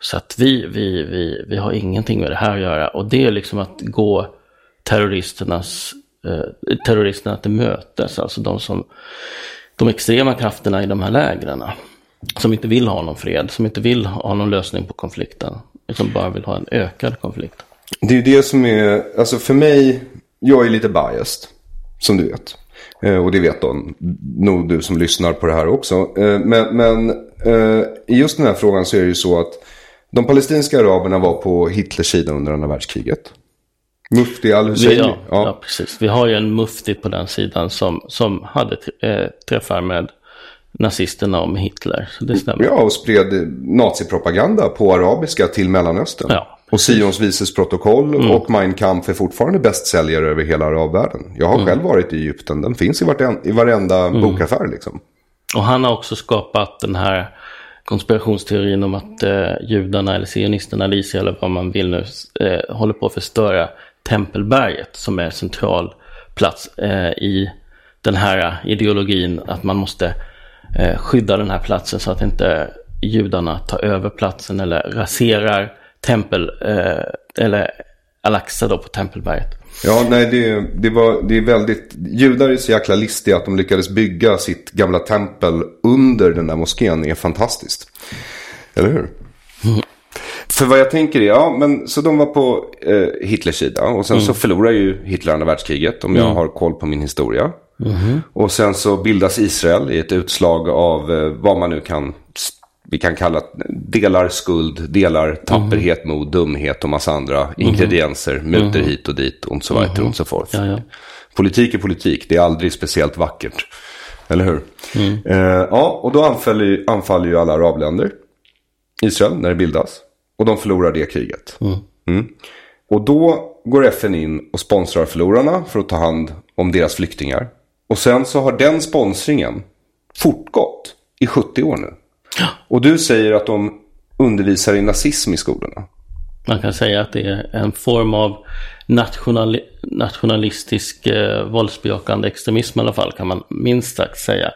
Så att vi, vi, vi, vi har ingenting med det här att göra. Och det är liksom att gå terroristernas, eh, terroristerna till mötes. Alltså de, som, de extrema krafterna i de här lägren. Som inte vill ha någon fred, som inte vill ha någon lösning på konflikten. Som bara vill ha en ökad konflikt. Det är det som är, alltså för mig, jag är lite biased. Som du vet. Eh, och det vet de, nog du som lyssnar på det här också. Eh, men, men eh, i just den här frågan så är det ju så att de palestinska araberna var på Hitlers sida under andra världskriget. Mufti al-Husseini. Ja, ja. ja, precis. Vi har ju en mufti på den sidan som, som hade träffar med nazisterna med Hitler. Så det stämmer. Ja, och spred nazipropaganda på arabiska till Mellanöstern. Ja, och Sions vises protokoll mm. och Mein Kampf är fortfarande bästsäljare över hela arabvärlden. Jag har mm. själv varit i Egypten. Den finns i, vartenda, i varenda mm. bokaffär liksom. Och han har också skapat den här konspirationsteorin om att eh, judarna eller sionisterna eller Israel eller vad man vill nu eh, håller på att förstöra Tempelberget som är central plats eh, i den här ideologin att man måste eh, skydda den här platsen så att inte judarna tar över platsen eller raserar tempel, eh, eller Al-Aqsa då på Tempelberget. Ja, nej, det, det, var, det är väldigt, judar är så jäkla listiga att de lyckades bygga sitt gamla tempel under den där moskén är fantastiskt. Eller hur? Mm. För vad jag tänker är, ja men så de var på eh, Hitlers sida och sen mm. så förlorar ju Hitler andra världskriget om jag mm. har koll på min historia. Mm. Och sen så bildas Israel i ett utslag av eh, vad man nu kan vi kan kalla delar skuld, delar tapperhet, mm. mod, dumhet och massa andra mm. ingredienser, muter mm. hit och dit, och så vidare, och så forth. Ja, ja. Politik är politik, det är aldrig speciellt vackert. Eller hur? Mm. Eh, ja, och då anfaller, anfaller ju alla arabländer Israel när det bildas. Och de förlorar det kriget. Mm. Mm. Och då går FN in och sponsrar förlorarna för att ta hand om deras flyktingar. Och sen så har den sponsringen fortgått i 70 år nu. Och du säger att de undervisar i nazism i skolorna. Man kan säga att det är en form av nationali nationalistisk eh, våldsbejakande extremism i alla fall kan man minst sagt säga.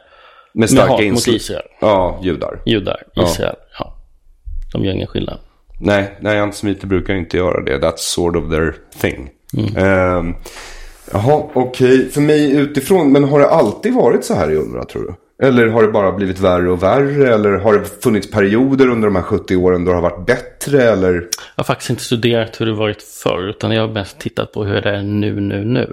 Med starka hat mot Israel. Ja, judar. Judar, Israel, ja. ja. De gör ingen skillnad. Nej, nej, antisemiter brukar inte göra det. That's sort of their thing. Mm. Eh, jaha, okej. Okay. För mig utifrån, men har det alltid varit så här i Unra tror du? Eller har det bara blivit värre och värre? Eller har det funnits perioder under de här 70 åren då det har varit bättre? Eller? Jag har faktiskt inte studerat hur det varit förr. Utan jag har mest tittat på hur det är nu, nu, nu.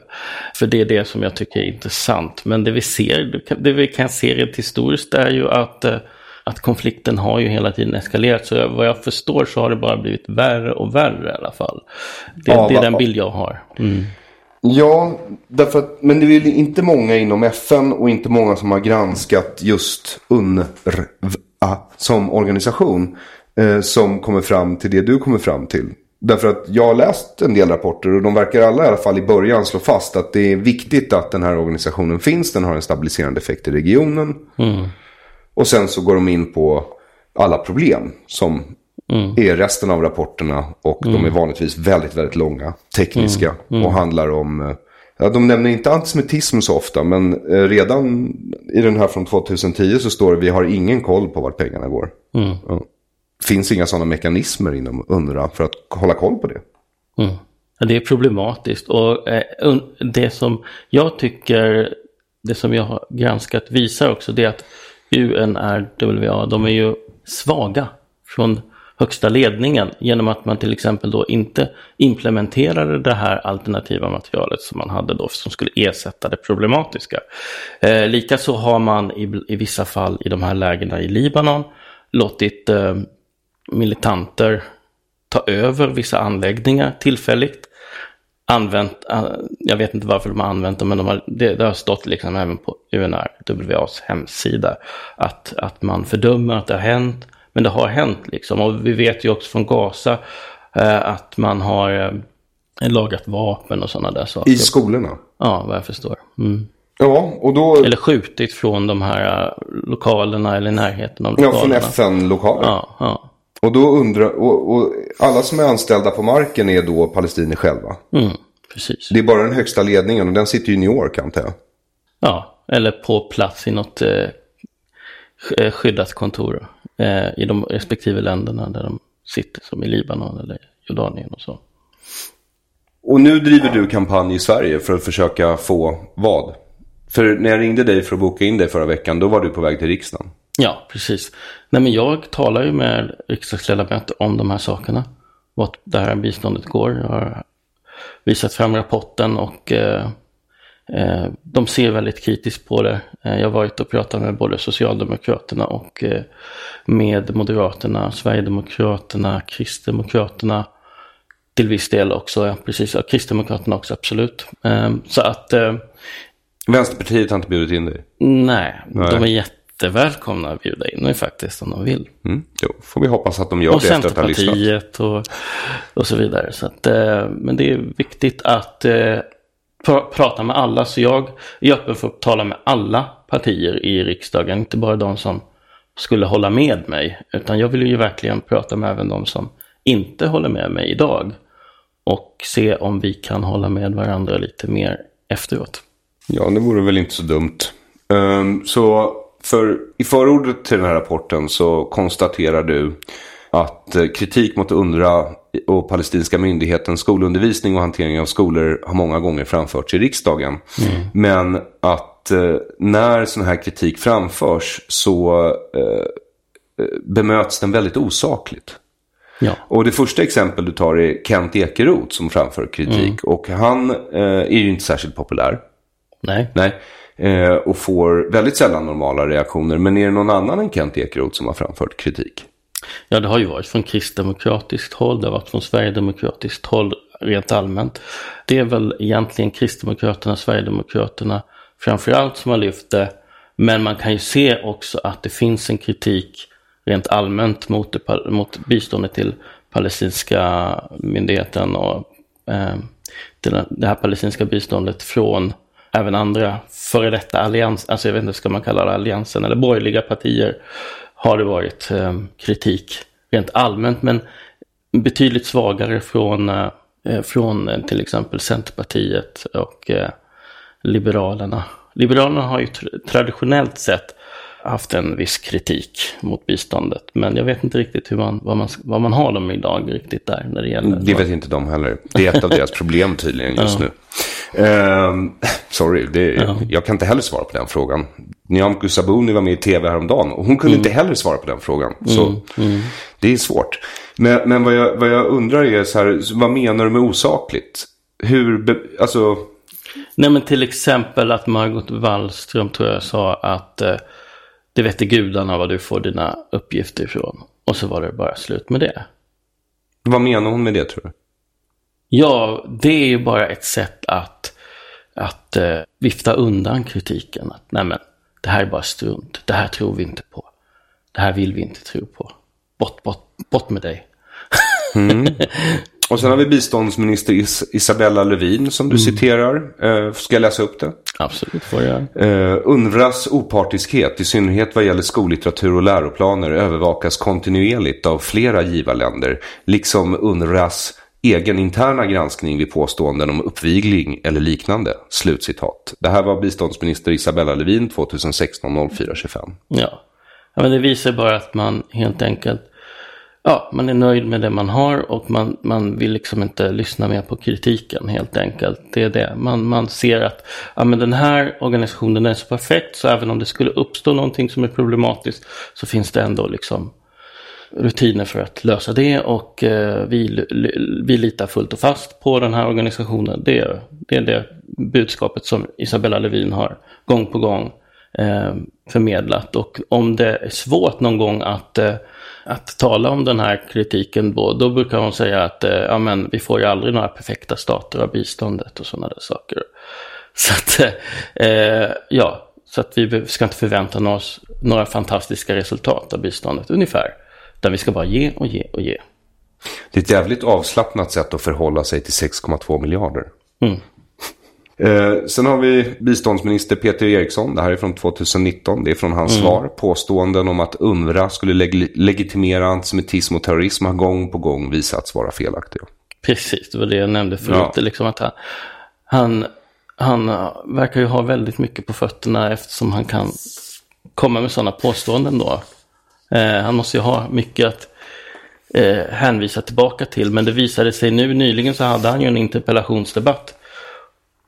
För det är det som jag tycker är intressant. Men det vi ser, det vi kan se rent historiskt är ju att, eh, att konflikten har ju hela tiden eskalerat. Så vad jag förstår så har det bara blivit värre och värre i alla fall. Det, ja, det är den bild jag har. Mm. Ja, därför att, men det är väl inte många inom FN och inte många som har granskat just UNRWA som organisation eh, som kommer fram till det du kommer fram till. Därför att jag har läst en del rapporter och de verkar alla i alla fall i början slå fast att det är viktigt att den här organisationen finns. Den har en stabiliserande effekt i regionen. Mm. Och sen så går de in på alla problem som mm. är resten av rapporterna. Och mm. de är vanligtvis väldigt, väldigt långa, tekniska mm. Mm. och handlar om eh, Ja, de nämner inte antisemitism så ofta, men eh, redan i den här från 2010 så står det vi har ingen koll på vart pengarna går. Mm. Ja. Finns inga sådana mekanismer inom UNRWA för att hålla koll på det. Mm. Ja, det är problematiskt och eh, det som jag tycker, det som jag har granskat visar också det att UNRWA, de är ju svaga från högsta ledningen genom att man till exempel då inte implementerade det här alternativa materialet som man hade då som skulle ersätta det problematiska. Eh, Likaså har man i, i vissa fall i de här lägena i Libanon låtit eh, militanter ta över vissa anläggningar tillfälligt. Använt, eh, jag vet inte varför de har använt dem, men de har, det, det har stått liksom även på UNRWAs hemsida att, att man fördömer att det har hänt men det har hänt liksom. Och vi vet ju också från Gaza eh, att man har eh, lagat vapen och sådana där saker. I skolorna? Ja, vad jag förstår. Mm. Ja, och då... Eller skjutit från de här uh, lokalerna eller närheten av lokalerna. Ja, från FN-lokaler. Ja, ja. Och då undrar, och, och, alla som är anställda på marken är då palestinier själva? Mm, precis. Det är bara den högsta ledningen och den sitter ju i New York antar jag? Ja, eller på plats i något eh, skyddat kontor eh, i de respektive länderna där de sitter, som i Libanon eller Jordanien och så. Och nu driver du kampanj i Sverige för att försöka få vad? För när jag ringde dig för att boka in dig förra veckan, då var du på väg till riksdagen. Ja, precis. Nej, men jag talar ju med riksdagsledamöter om de här sakerna. Vart det här biståndet går. Jag har visat fram rapporten och eh, de ser väldigt kritiskt på det. Eh, jag har varit och pratat med både Socialdemokraterna och eh, med Moderaterna, Sverigedemokraterna, Kristdemokraterna. Till viss del också, ja, precis. Ja, Kristdemokraterna också, absolut. Så att... Vänsterpartiet har inte bjudit in dig? Nej, nej. de är jättevälkomna att bjuda in mig faktiskt om de vill. Mm, jo, får vi hoppas att de gör och det efter att ha lyssnat. Och Centerpartiet och, och så vidare. Så att, men det är viktigt att pr prata med alla. Så jag är öppen för att tala med alla partier i riksdagen. Inte bara de som skulle hålla med mig. Utan jag vill ju verkligen prata med även de som inte håller med mig idag. Och se om vi kan hålla med varandra lite mer efteråt. Ja, det vore väl inte så dumt. Um, så för i förordet till den här rapporten så konstaterar du att eh, kritik mot UNRWA och palestinska myndighetens skolundervisning och hantering av skolor har många gånger framförts i riksdagen. Mm. Men att eh, när sån här kritik framförs så eh, eh, bemöts den väldigt osakligt. Ja. Och det första exempel du tar är Kent Ekeroth som framför kritik. Mm. Och han eh, är ju inte särskilt populär. Nej. Nej. Eh, och får väldigt sällan normala reaktioner. Men är det någon annan än Kent Ekeroth som har framfört kritik? Ja, det har ju varit från kristdemokratiskt håll, det har varit från sverigedemokratiskt håll rent allmänt. Det är väl egentligen Kristdemokraterna, Sverigedemokraterna framförallt som har lyft det. Men man kan ju se också att det finns en kritik rent allmänt mot, det, mot biståndet till palestinska myndigheten och eh, det här palestinska biståndet från även andra före detta allians, alltså jag vet inte, ska man kalla det alliansen eller borgerliga partier har det varit eh, kritik rent allmänt, men betydligt svagare från, eh, eh från eh, till exempel Centerpartiet och eh, Liberalerna. Liberalerna har ju traditionellt sett haft en viss kritik mot biståndet. Men jag vet inte riktigt hur man, vad, man, vad man har dem idag riktigt där när det gäller. Det vet inte de heller. Det är ett av deras problem tydligen just nu. Uh, sorry, det, ja. jag kan inte heller svara på den frågan. Nyamko Sabuni var med i tv häromdagen och hon kunde mm. inte heller svara på den frågan. Så mm. Mm. det är svårt. Men, men vad, jag, vad jag undrar är så här, vad menar du med osakligt? Hur, alltså... Nej men till exempel att Margot Wallström tror jag sa att eh, det vete gudarna vad du får dina uppgifter ifrån. Och så var det bara slut med det. Vad menar hon med det tror du? Ja, det är ju bara ett sätt att, att eh, vifta undan kritiken. Att, nej men, det här är bara strunt. Det här tror vi inte på. Det här vill vi inte tro på. Bort, bort, bort med dig. Mm. Och sen har vi biståndsminister Is Isabella Lövin som du mm. citerar. Uh, ska jag läsa upp det? Absolut, får jag. Uh, UNRWAs opartiskhet, i synnerhet vad gäller skollitteratur och läroplaner, övervakas kontinuerligt av flera givarländer. Liksom UNRWAs egen interna granskning vid påståenden om uppvigling eller liknande. Slutcitat. Det här var biståndsminister Isabella Lövin 2016 04 25. Ja. ja, men det visar bara att man helt enkelt ja, man är nöjd med det man har och man, man vill liksom inte lyssna mer på kritiken helt enkelt. Det är det. Man, man ser att ja, men den här organisationen är så perfekt så även om det skulle uppstå någonting som är problematiskt så finns det ändå liksom rutiner för att lösa det och eh, vi, vi litar fullt och fast på den här organisationen. Det, är, det är det budskapet som Isabella Lövin har gång på gång eh, förmedlat och om det är svårt någon gång att eh, att tala om den här kritiken då, då brukar hon säga att eh, ja, men, vi får ju aldrig några perfekta stater av biståndet och sådana där saker. Så att, eh, ja, så att vi ska inte förvänta oss några fantastiska resultat av biståndet ungefär. Utan vi ska bara ge och ge och ge. Det är ett jävligt avslappnat sätt att förhålla sig till 6,2 miljarder. Mm. Eh, sen har vi biståndsminister Peter Eriksson. Det här är från 2019. Det är från hans mm. svar. Påståenden om att UNRWA skulle leg legitimera antisemitism och terrorism har gång på gång visats vara felaktiga. Precis, det var det jag nämnde förut. Ja. Liksom att han, han, han verkar ju ha väldigt mycket på fötterna eftersom han kan komma med sådana påståenden då. Eh, han måste ju ha mycket att eh, hänvisa tillbaka till. Men det visade sig nu nyligen så hade han ju en interpellationsdebatt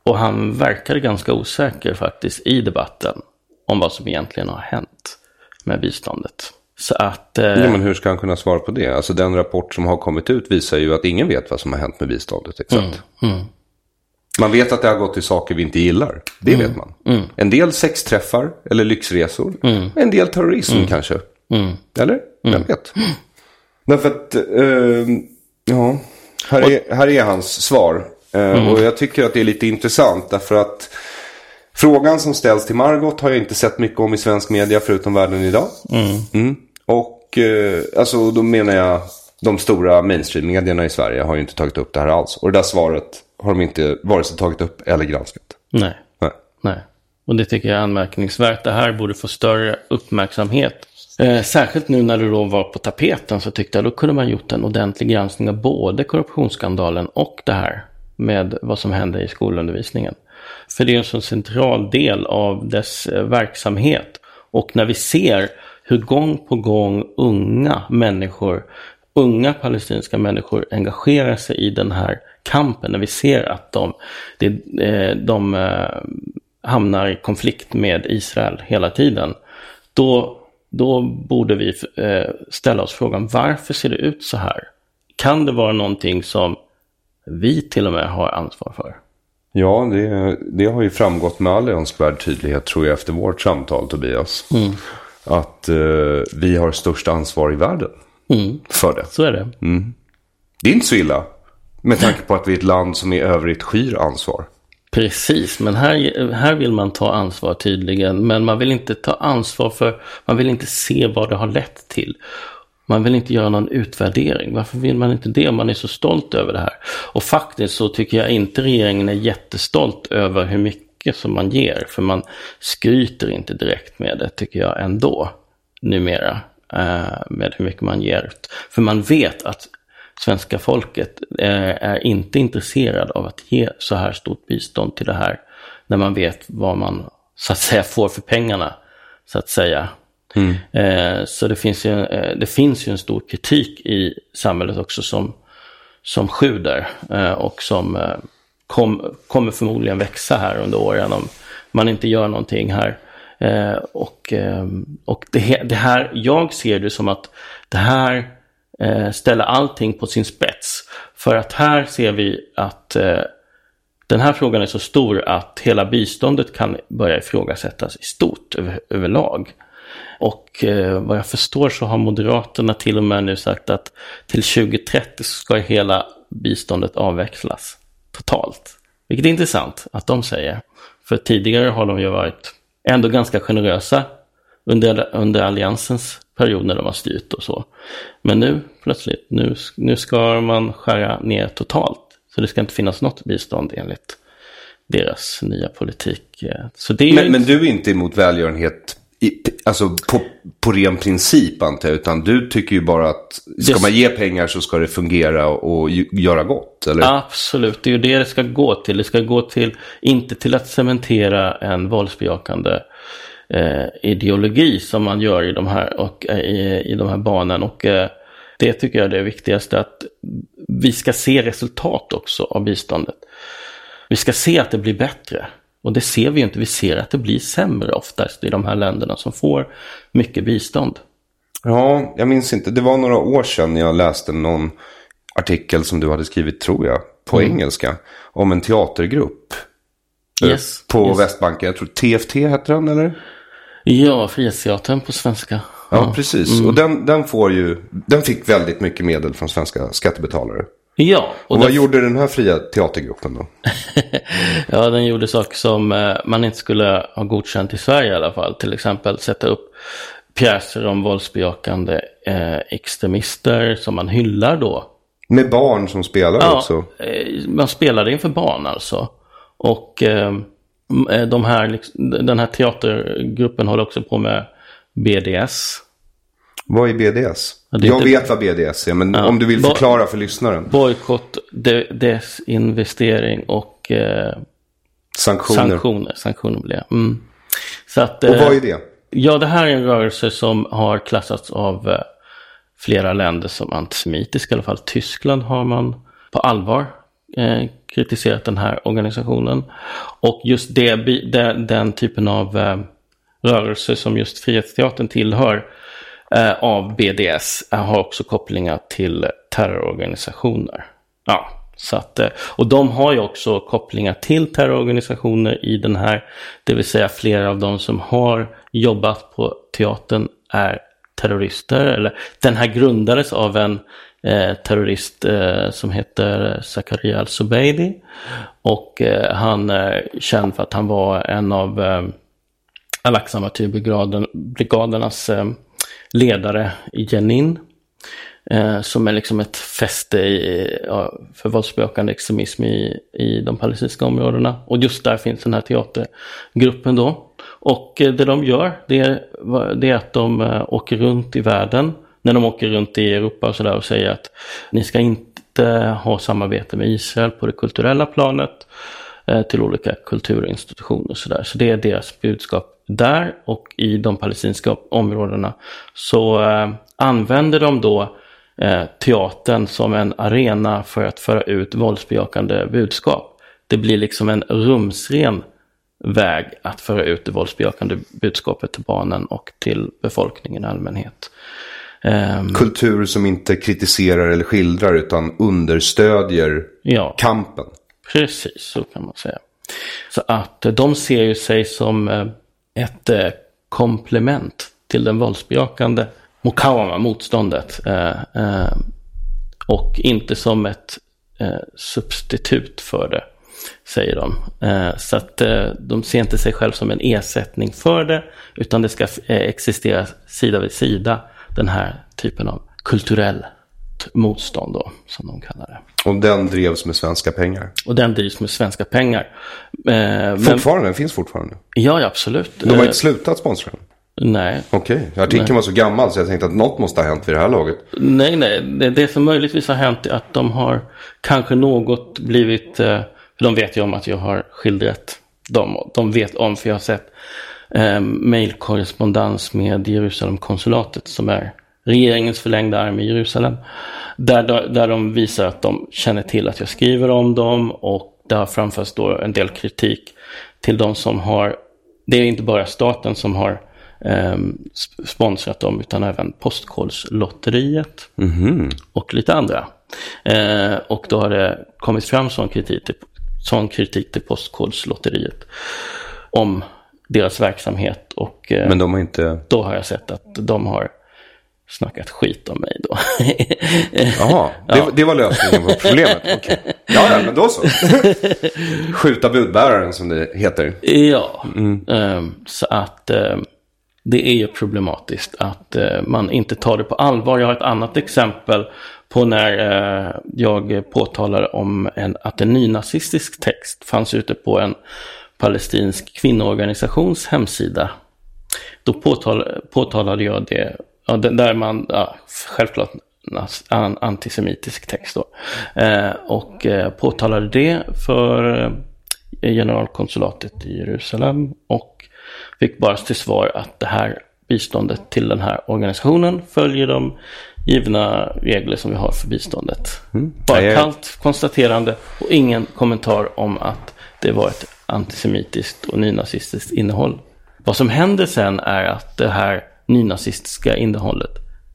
och han verkade ganska osäker faktiskt i debatten om vad som egentligen har hänt med biståndet. Så att... Eh... Ja, men hur ska han kunna svara på det? Alltså den rapport som har kommit ut visar ju att ingen vet vad som har hänt med biståndet exakt. Mm, mm. Man vet att det har gått till saker vi inte gillar. Det mm, vet man. Mm. En del sexträffar eller lyxresor. Mm. En del terrorism mm. kanske. Eller? Vem vet? Därför att, eh, ja, här är, här är hans svar. Eh, mm. Och jag tycker att det är lite intressant därför att frågan som ställs till Margot har jag inte sett mycket om i svensk media förutom Världen idag. Mm. Mm. Och eh, alltså då menar jag de stora mainstream-medierna i Sverige har ju inte tagit upp det här alls. Och det där svaret har de inte vare sig tagit upp eller granskat. Nej. Nej. Nej. Och det tycker jag är anmärkningsvärt. Det här borde få större uppmärksamhet. Eh, särskilt nu när det då var på tapeten så tyckte jag då kunde man gjort en ordentlig granskning av både korruptionsskandalen och det här med vad som händer i skolundervisningen. För det är en så central del av dess eh, verksamhet. Och när vi ser hur gång på gång unga människor, unga palestinska människor engagerar sig i den här kampen, när vi ser att de, eh, de, de hamnar i konflikt med Israel hela tiden, då, då borde vi ställa oss frågan varför ser det ut så här? Kan det vara någonting som vi till och med har ansvar för. Ja, det, det har ju framgått med all önskvärd tydlighet tror jag efter vårt samtal Tobias. Mm. Att uh, vi har största ansvar i världen mm. för det. Så är det. Mm. Det är inte så illa. Med tanke på att vi är ett land som i övrigt skyr ansvar. Precis, men här, här vill man ta ansvar tydligen. Men man vill inte ta ansvar för, man vill inte se vad det har lett till. Man vill inte göra någon utvärdering. Varför vill man inte det man är så stolt över det här? Och faktiskt så tycker jag inte regeringen är jättestolt över hur mycket som man ger. För man skryter inte direkt med det tycker jag ändå numera. Eh, med hur mycket man ger. För man vet att svenska folket eh, är inte intresserad av att ge så här stort bistånd till det här. När man vet vad man så att säga får för pengarna. Så att säga. Mm. Eh, så det finns, ju, eh, det finns ju en stor kritik i samhället också som, som sjuder eh, och som eh, kom, kommer förmodligen växa här under åren om man inte gör någonting här. Eh, och eh, och det, det, här, jag ser det som att det här ställer allting på sin spets. För att här ser vi att den här frågan är så stor att hela biståndet kan börja ifrågasättas i stort över, överlag. Och eh, vad jag förstår så har Moderaterna till och med nu sagt att till 2030 ska hela biståndet avvecklas totalt. Vilket är intressant att de säger. För tidigare har de ju varit ändå ganska generösa under, under alliansens period när de har styrt och så. Men nu plötsligt, nu, nu ska man skära ner totalt. Så det ska inte finnas något bistånd enligt deras nya politik. Så det men, men du är inte emot välgörenhet i, alltså på, på ren princip antar jag, utan du tycker ju bara att ska man ge pengar så ska det fungera och, göra gott, eller? Absolut, det är ju det det ska gå till. Det ska gå till, inte till att cementera en våldsbejakande eh, ideologi som man gör i de här, och, eh, i, i de här barnen. Och eh, det tycker jag är det viktigaste, att vi ska se resultat också av biståndet. Vi ska se att det blir bättre. Och det ser vi ju inte, vi ser att det blir sämre oftast i de här länderna som får mycket bistånd. Ja, jag minns inte. Det var några år sedan jag läste någon artikel som du hade skrivit, tror jag, på mm. engelska. Om en teatergrupp. Eh, yes, på yes. Västbanken. Jag tror TFT heter den, eller? Ja, Frihetsteatern på svenska. Ja, ja. precis. Mm. Och den, den, får ju, den fick väldigt mycket medel från svenska skattebetalare. Ja. Och, vad gjorde den här fria teatergruppen då? ja, den gjorde saker som eh, man inte skulle ha godkänt i Sverige i alla fall. Till exempel sätta upp pjäser om våldsbejakande eh, extremister som man hyllar då. Med barn som spelar ja, också? Eh, man spelade inför barn alltså. Och eh, eh de här, liksom, den här teatergruppen håller också på med BDS. Vad är BDS? Ja, jag vet vad BDS är, men ja, om du vill förklara för lyssnaren. Bojkott, desinvestering och eh, sanktioner. Sanktioner, sanktioner blir mm. Så att, och vad är det? Ja, det här är en rörelse som har klassats av eh, flera länder som antisemitisk. I alla fall Tyskland har man på allvar eh, kritiserat den här organisationen. Och just det, det den typen av eh, rörelse som just Frihetsteatern tillhör eh, Eh, av BDS har också kopplingar till terrororganisationer. Ja, så att, eh, och de har ju också kopplingar till terrororganisationer i den här, det vill säga flera av de som har jobbat på teatern är terrorister. Eller, den här grundades av en eh, terrorist eh, som heter Zakaria al-Zubeidi. Och eh, han är känd för att han var en av eh, Al-Aqsa-martyrbrigadernas eh, ledare i Jenin. Eh, som är liksom ett fäste i, ja, för våldsbejakande extremism i, i de palestinska områdena. Och just där finns den här teatergruppen då. Och eh, det de gör det är, det är att de eh, åker runt i världen. När de åker runt i Europa och sådär och säger att ni ska inte ha samarbete med Israel på det kulturella planet eh, till olika kulturinstitutioner och sådär. Så det är deras budskap där och i de palestinska områdena så eh, använder de då eh, teatern som en arena för att föra ut våldsbejakande budskap. Det blir liksom en rumsren väg att föra ut det våldsbejakande budskapet till barnen och till befolkningen i allmänhet. Um, Kultur som inte kritiserar eller skildrar utan understödjer ja, kampen. Precis, så kan man säga. Så att de ser ju sig som eh, ett eh, komplement till den våldsbejakande mukawama, motståndet. Eh, eh, och inte som ett eh, substitut för det, säger de. Eh, så att eh, de ser inte sig själv som en ersättning för det, utan det ska eh, existera sida vid sida, den här typen av kulturell motstånd då, som de kallar det. Och den drevs med svenska pengar? Och den drivs med svenska pengar. Eh, fortfarande? Den finns fortfarande? Ja, absolut. De har inte slutat sponsra den? Nej. Okej, okay. artikeln nej. var så gammal så jag tänkte att något måste ha hänt vid det här laget. Nej, nej. Det, det som möjligtvis har hänt är att de har kanske något blivit... Eh, för de vet ju om att jag har skildrat dem. De vet om, för jag har sett eh, mejlkorrespondens med Jerusalemkonsulatet som är regeringens förlängda arm i Jerusalem. Där, där de visar att de känner till att jag skriver om dem och det har framförts då en del kritik till de som har, det är inte bara staten som har eh, sponsrat dem utan även Postkodslotteriet mm-hmm. och lite andra. Eh, och då har det kommit fram sån kritik till, sån kritik till Postkodslotteriet om deras verksamhet. Och, eh, Men de har inte... Då har jag sett att de har snackat skit om mig då. Jaha, det, ja. det var lösningen på problemet. Okay. Ja, ja, men då så. Skjuta budbäraren som det heter. Ja, mm. um, så att um, det är ju problematiskt att uh, man inte tar det på allvar. Jag har ett annat exempel på när uh, jag påtalade om en, att en nynazistisk text fanns ute på en palestinsk kvinnoorganisations hemsida. Då påtal, påtalade jag det Ja, där man, ja, självklart antisemitisk text då. Eh, och eh, påtalade det för eh, generalkonsulatet i Jerusalem och fick bara till svar att det här biståndet till den här organisationen följer de givna regler som vi har för biståndet. Mm. Bara ett kallt konstaterande och ingen kommentar om att det var ett antisemitiskt och nynazistiskt innehåll. Vad som händer sen är att det här nynazistiska innehållet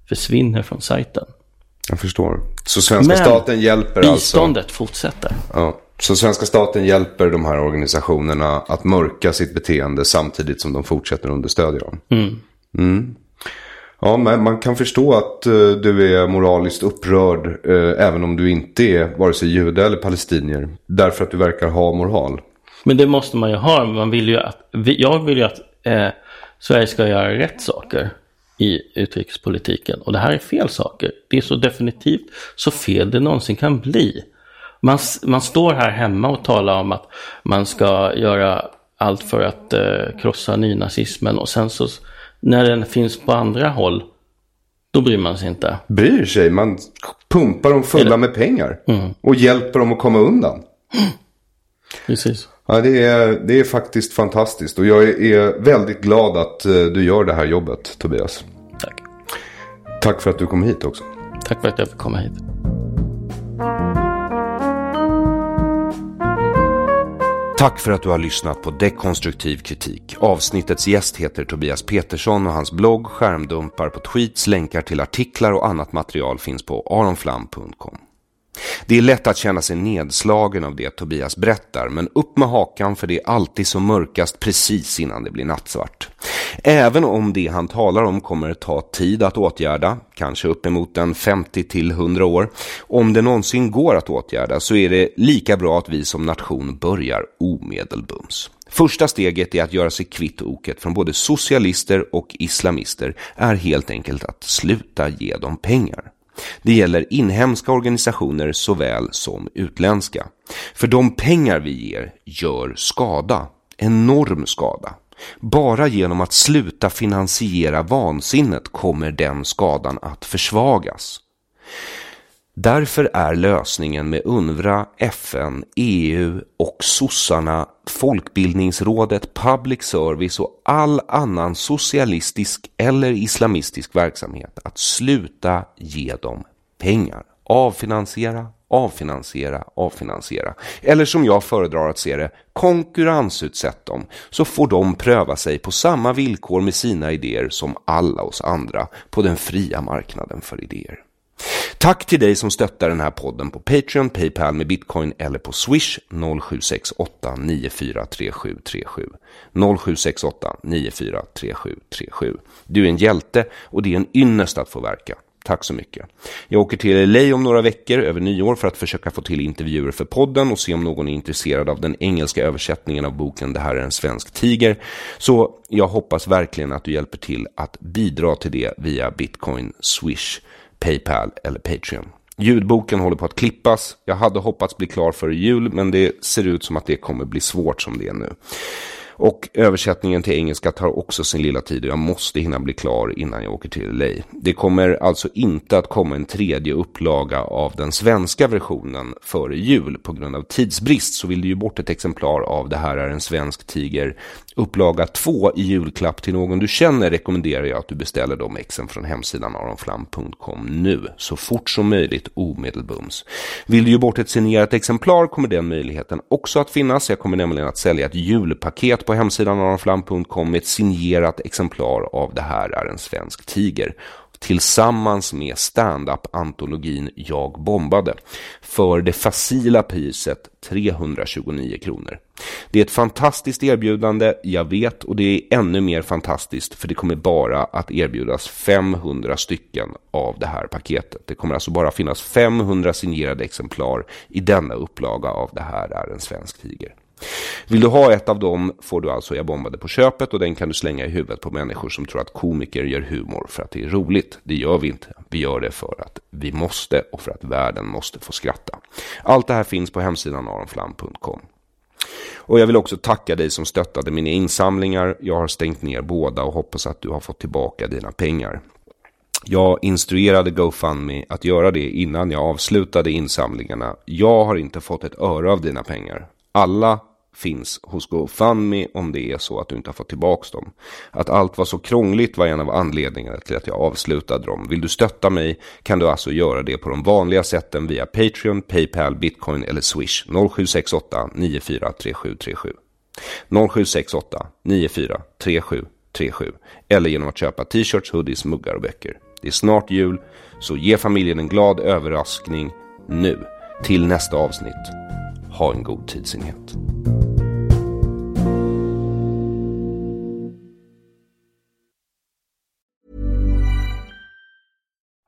försvinner från sajten. Jag förstår. Så svenska Men staten hjälper biståndet alltså... biståndet fortsätter. Ja. Så svenska staten hjälper de här organisationerna att mörka sitt beteende samtidigt som de fortsätter understödja dem. Mm. Mm. Ja, men man kan förstå att uh, du är moraliskt upprörd uh, även om du inte är vare sig jude eller palestinier. Därför att du verkar ha moral. Men det måste man ju ha. Man vill ju att, jag vill ju att eh, Sverige ska göra rätt saker i utrikespolitiken. Och det här är fel saker. Det är så definitivt så fel det någonsin kan bli. Man, man står här hemma och talar om att man ska göra allt för att eh, krossa nynazismen och sen så när den finns på andra håll då bryr man sig inte. Bryr sig? Man pumpar dem fulla med pengar. Mm. Och hjälper dem att komma undan. Precis. Ja, det är, det är faktiskt fantastiskt. Och jag är väldigt glad att eh, du gör det här jobbet, Tobias. Tack. Tack för att du kom hit också. Tack för att jag fick komma hit. Tack för att du har lyssnat på Dekonstruktiv kritik. Avsnittets gäst heter Tobias Petersson och hans blogg, skärmdumpar på tweets, länkar till artiklar och annat material finns på aronflam.com. Det är lätt att känna sig nedslagen av det Tobias berättar, men upp med hakan för det är alltid som mörkast precis innan det blir nattsvart. Även om det han talar om kommer ta tid att åtgärda, kanske uppemot en 50 till 100 år, om det någonsin går att åtgärda så är det lika bra att vi som nation börjar omedelbums. Första steget är att göra sig kvitt oket från både socialister och islamister är helt enkelt att sluta ge dem pengar. Det gäller inhemska organisationer såväl som utländska. För de pengar vi ger gör skada, enorm skada. Bara genom att sluta finansiera vansinnet kommer den skadan att försvagas. Därför är lösningen med UNRWA, FN, EU och sossarna, Folkbildningsrådet, public service och all annan socialistisk eller islamistisk verksamhet att sluta ge dem pengar. Avfinansiera, avfinansiera, avfinansiera. Eller som jag föredrar att se det, konkurrensutsätt dem så får de pröva sig på samma villkor med sina idéer som alla oss andra på den fria marknaden för idéer. Tack till dig som stöttar den här podden på Patreon, Paypal med Bitcoin eller på Swish 0768 943737. 0768 943737. Du är en hjälte och det är en ynnest att få verka. Tack så mycket. Jag åker till LA om några veckor över nyår för att försöka få till intervjuer för podden och se om någon är intresserad av den engelska översättningen av boken Det här är en svensk tiger. Så jag hoppas verkligen att du hjälper till att bidra till det via Bitcoin, Swish Paypal eller Patreon. Ljudboken håller på att klippas. Jag hade hoppats bli klar före jul, men det ser ut som att det kommer bli svårt som det är nu. Och översättningen till engelska tar också sin lilla tid och jag måste hinna bli klar innan jag åker till LA. Det kommer alltså inte att komma en tredje upplaga av den svenska versionen före jul på grund av tidsbrist så vill du ju bort ett exemplar av Det här är en svensk tiger Upplaga 2 i julklapp till någon du känner rekommenderar jag att du beställer de exen från hemsidan aronflam.com nu, så fort som möjligt omedelbums. Vill du ge bort ett signerat exemplar kommer den möjligheten också att finnas. Jag kommer nämligen att sälja ett julpaket på hemsidan aronflam.com med ett signerat exemplar av Det här är en svensk tiger tillsammans med stand-up-antologin Jag bombade för det facila priset 329 kronor. Det är ett fantastiskt erbjudande, jag vet, och det är ännu mer fantastiskt för det kommer bara att erbjudas 500 stycken av det här paketet. Det kommer alltså bara finnas 500 signerade exemplar i denna upplaga av Det här är en svensk tiger. Vill du ha ett av dem får du alltså Jag bombade på köpet och den kan du slänga i huvudet på människor som tror att komiker gör humor för att det är roligt. Det gör vi inte. Vi gör det för att vi måste och för att världen måste få skratta. Allt det här finns på hemsidan aronflam.com. Och jag vill också tacka dig som stöttade mina insamlingar. Jag har stängt ner båda och hoppas att du har fått tillbaka dina pengar. Jag instruerade GoFundMe att göra det innan jag avslutade insamlingarna. Jag har inte fått ett öre av dina pengar. Alla finns hos GoFundMe om det är så att du inte har fått tillbaka dem. Att allt var så krångligt var en av anledningarna till att jag avslutade dem. Vill du stötta mig kan du alltså göra det på de vanliga sätten via Patreon, Paypal, Bitcoin eller Swish 0768 943737. 0768 943737 eller genom att köpa t-shirts, hoodies, muggar och böcker. Det är snart jul, så ge familjen en glad överraskning nu. Till nästa avsnitt. Ha en god tidsenhet.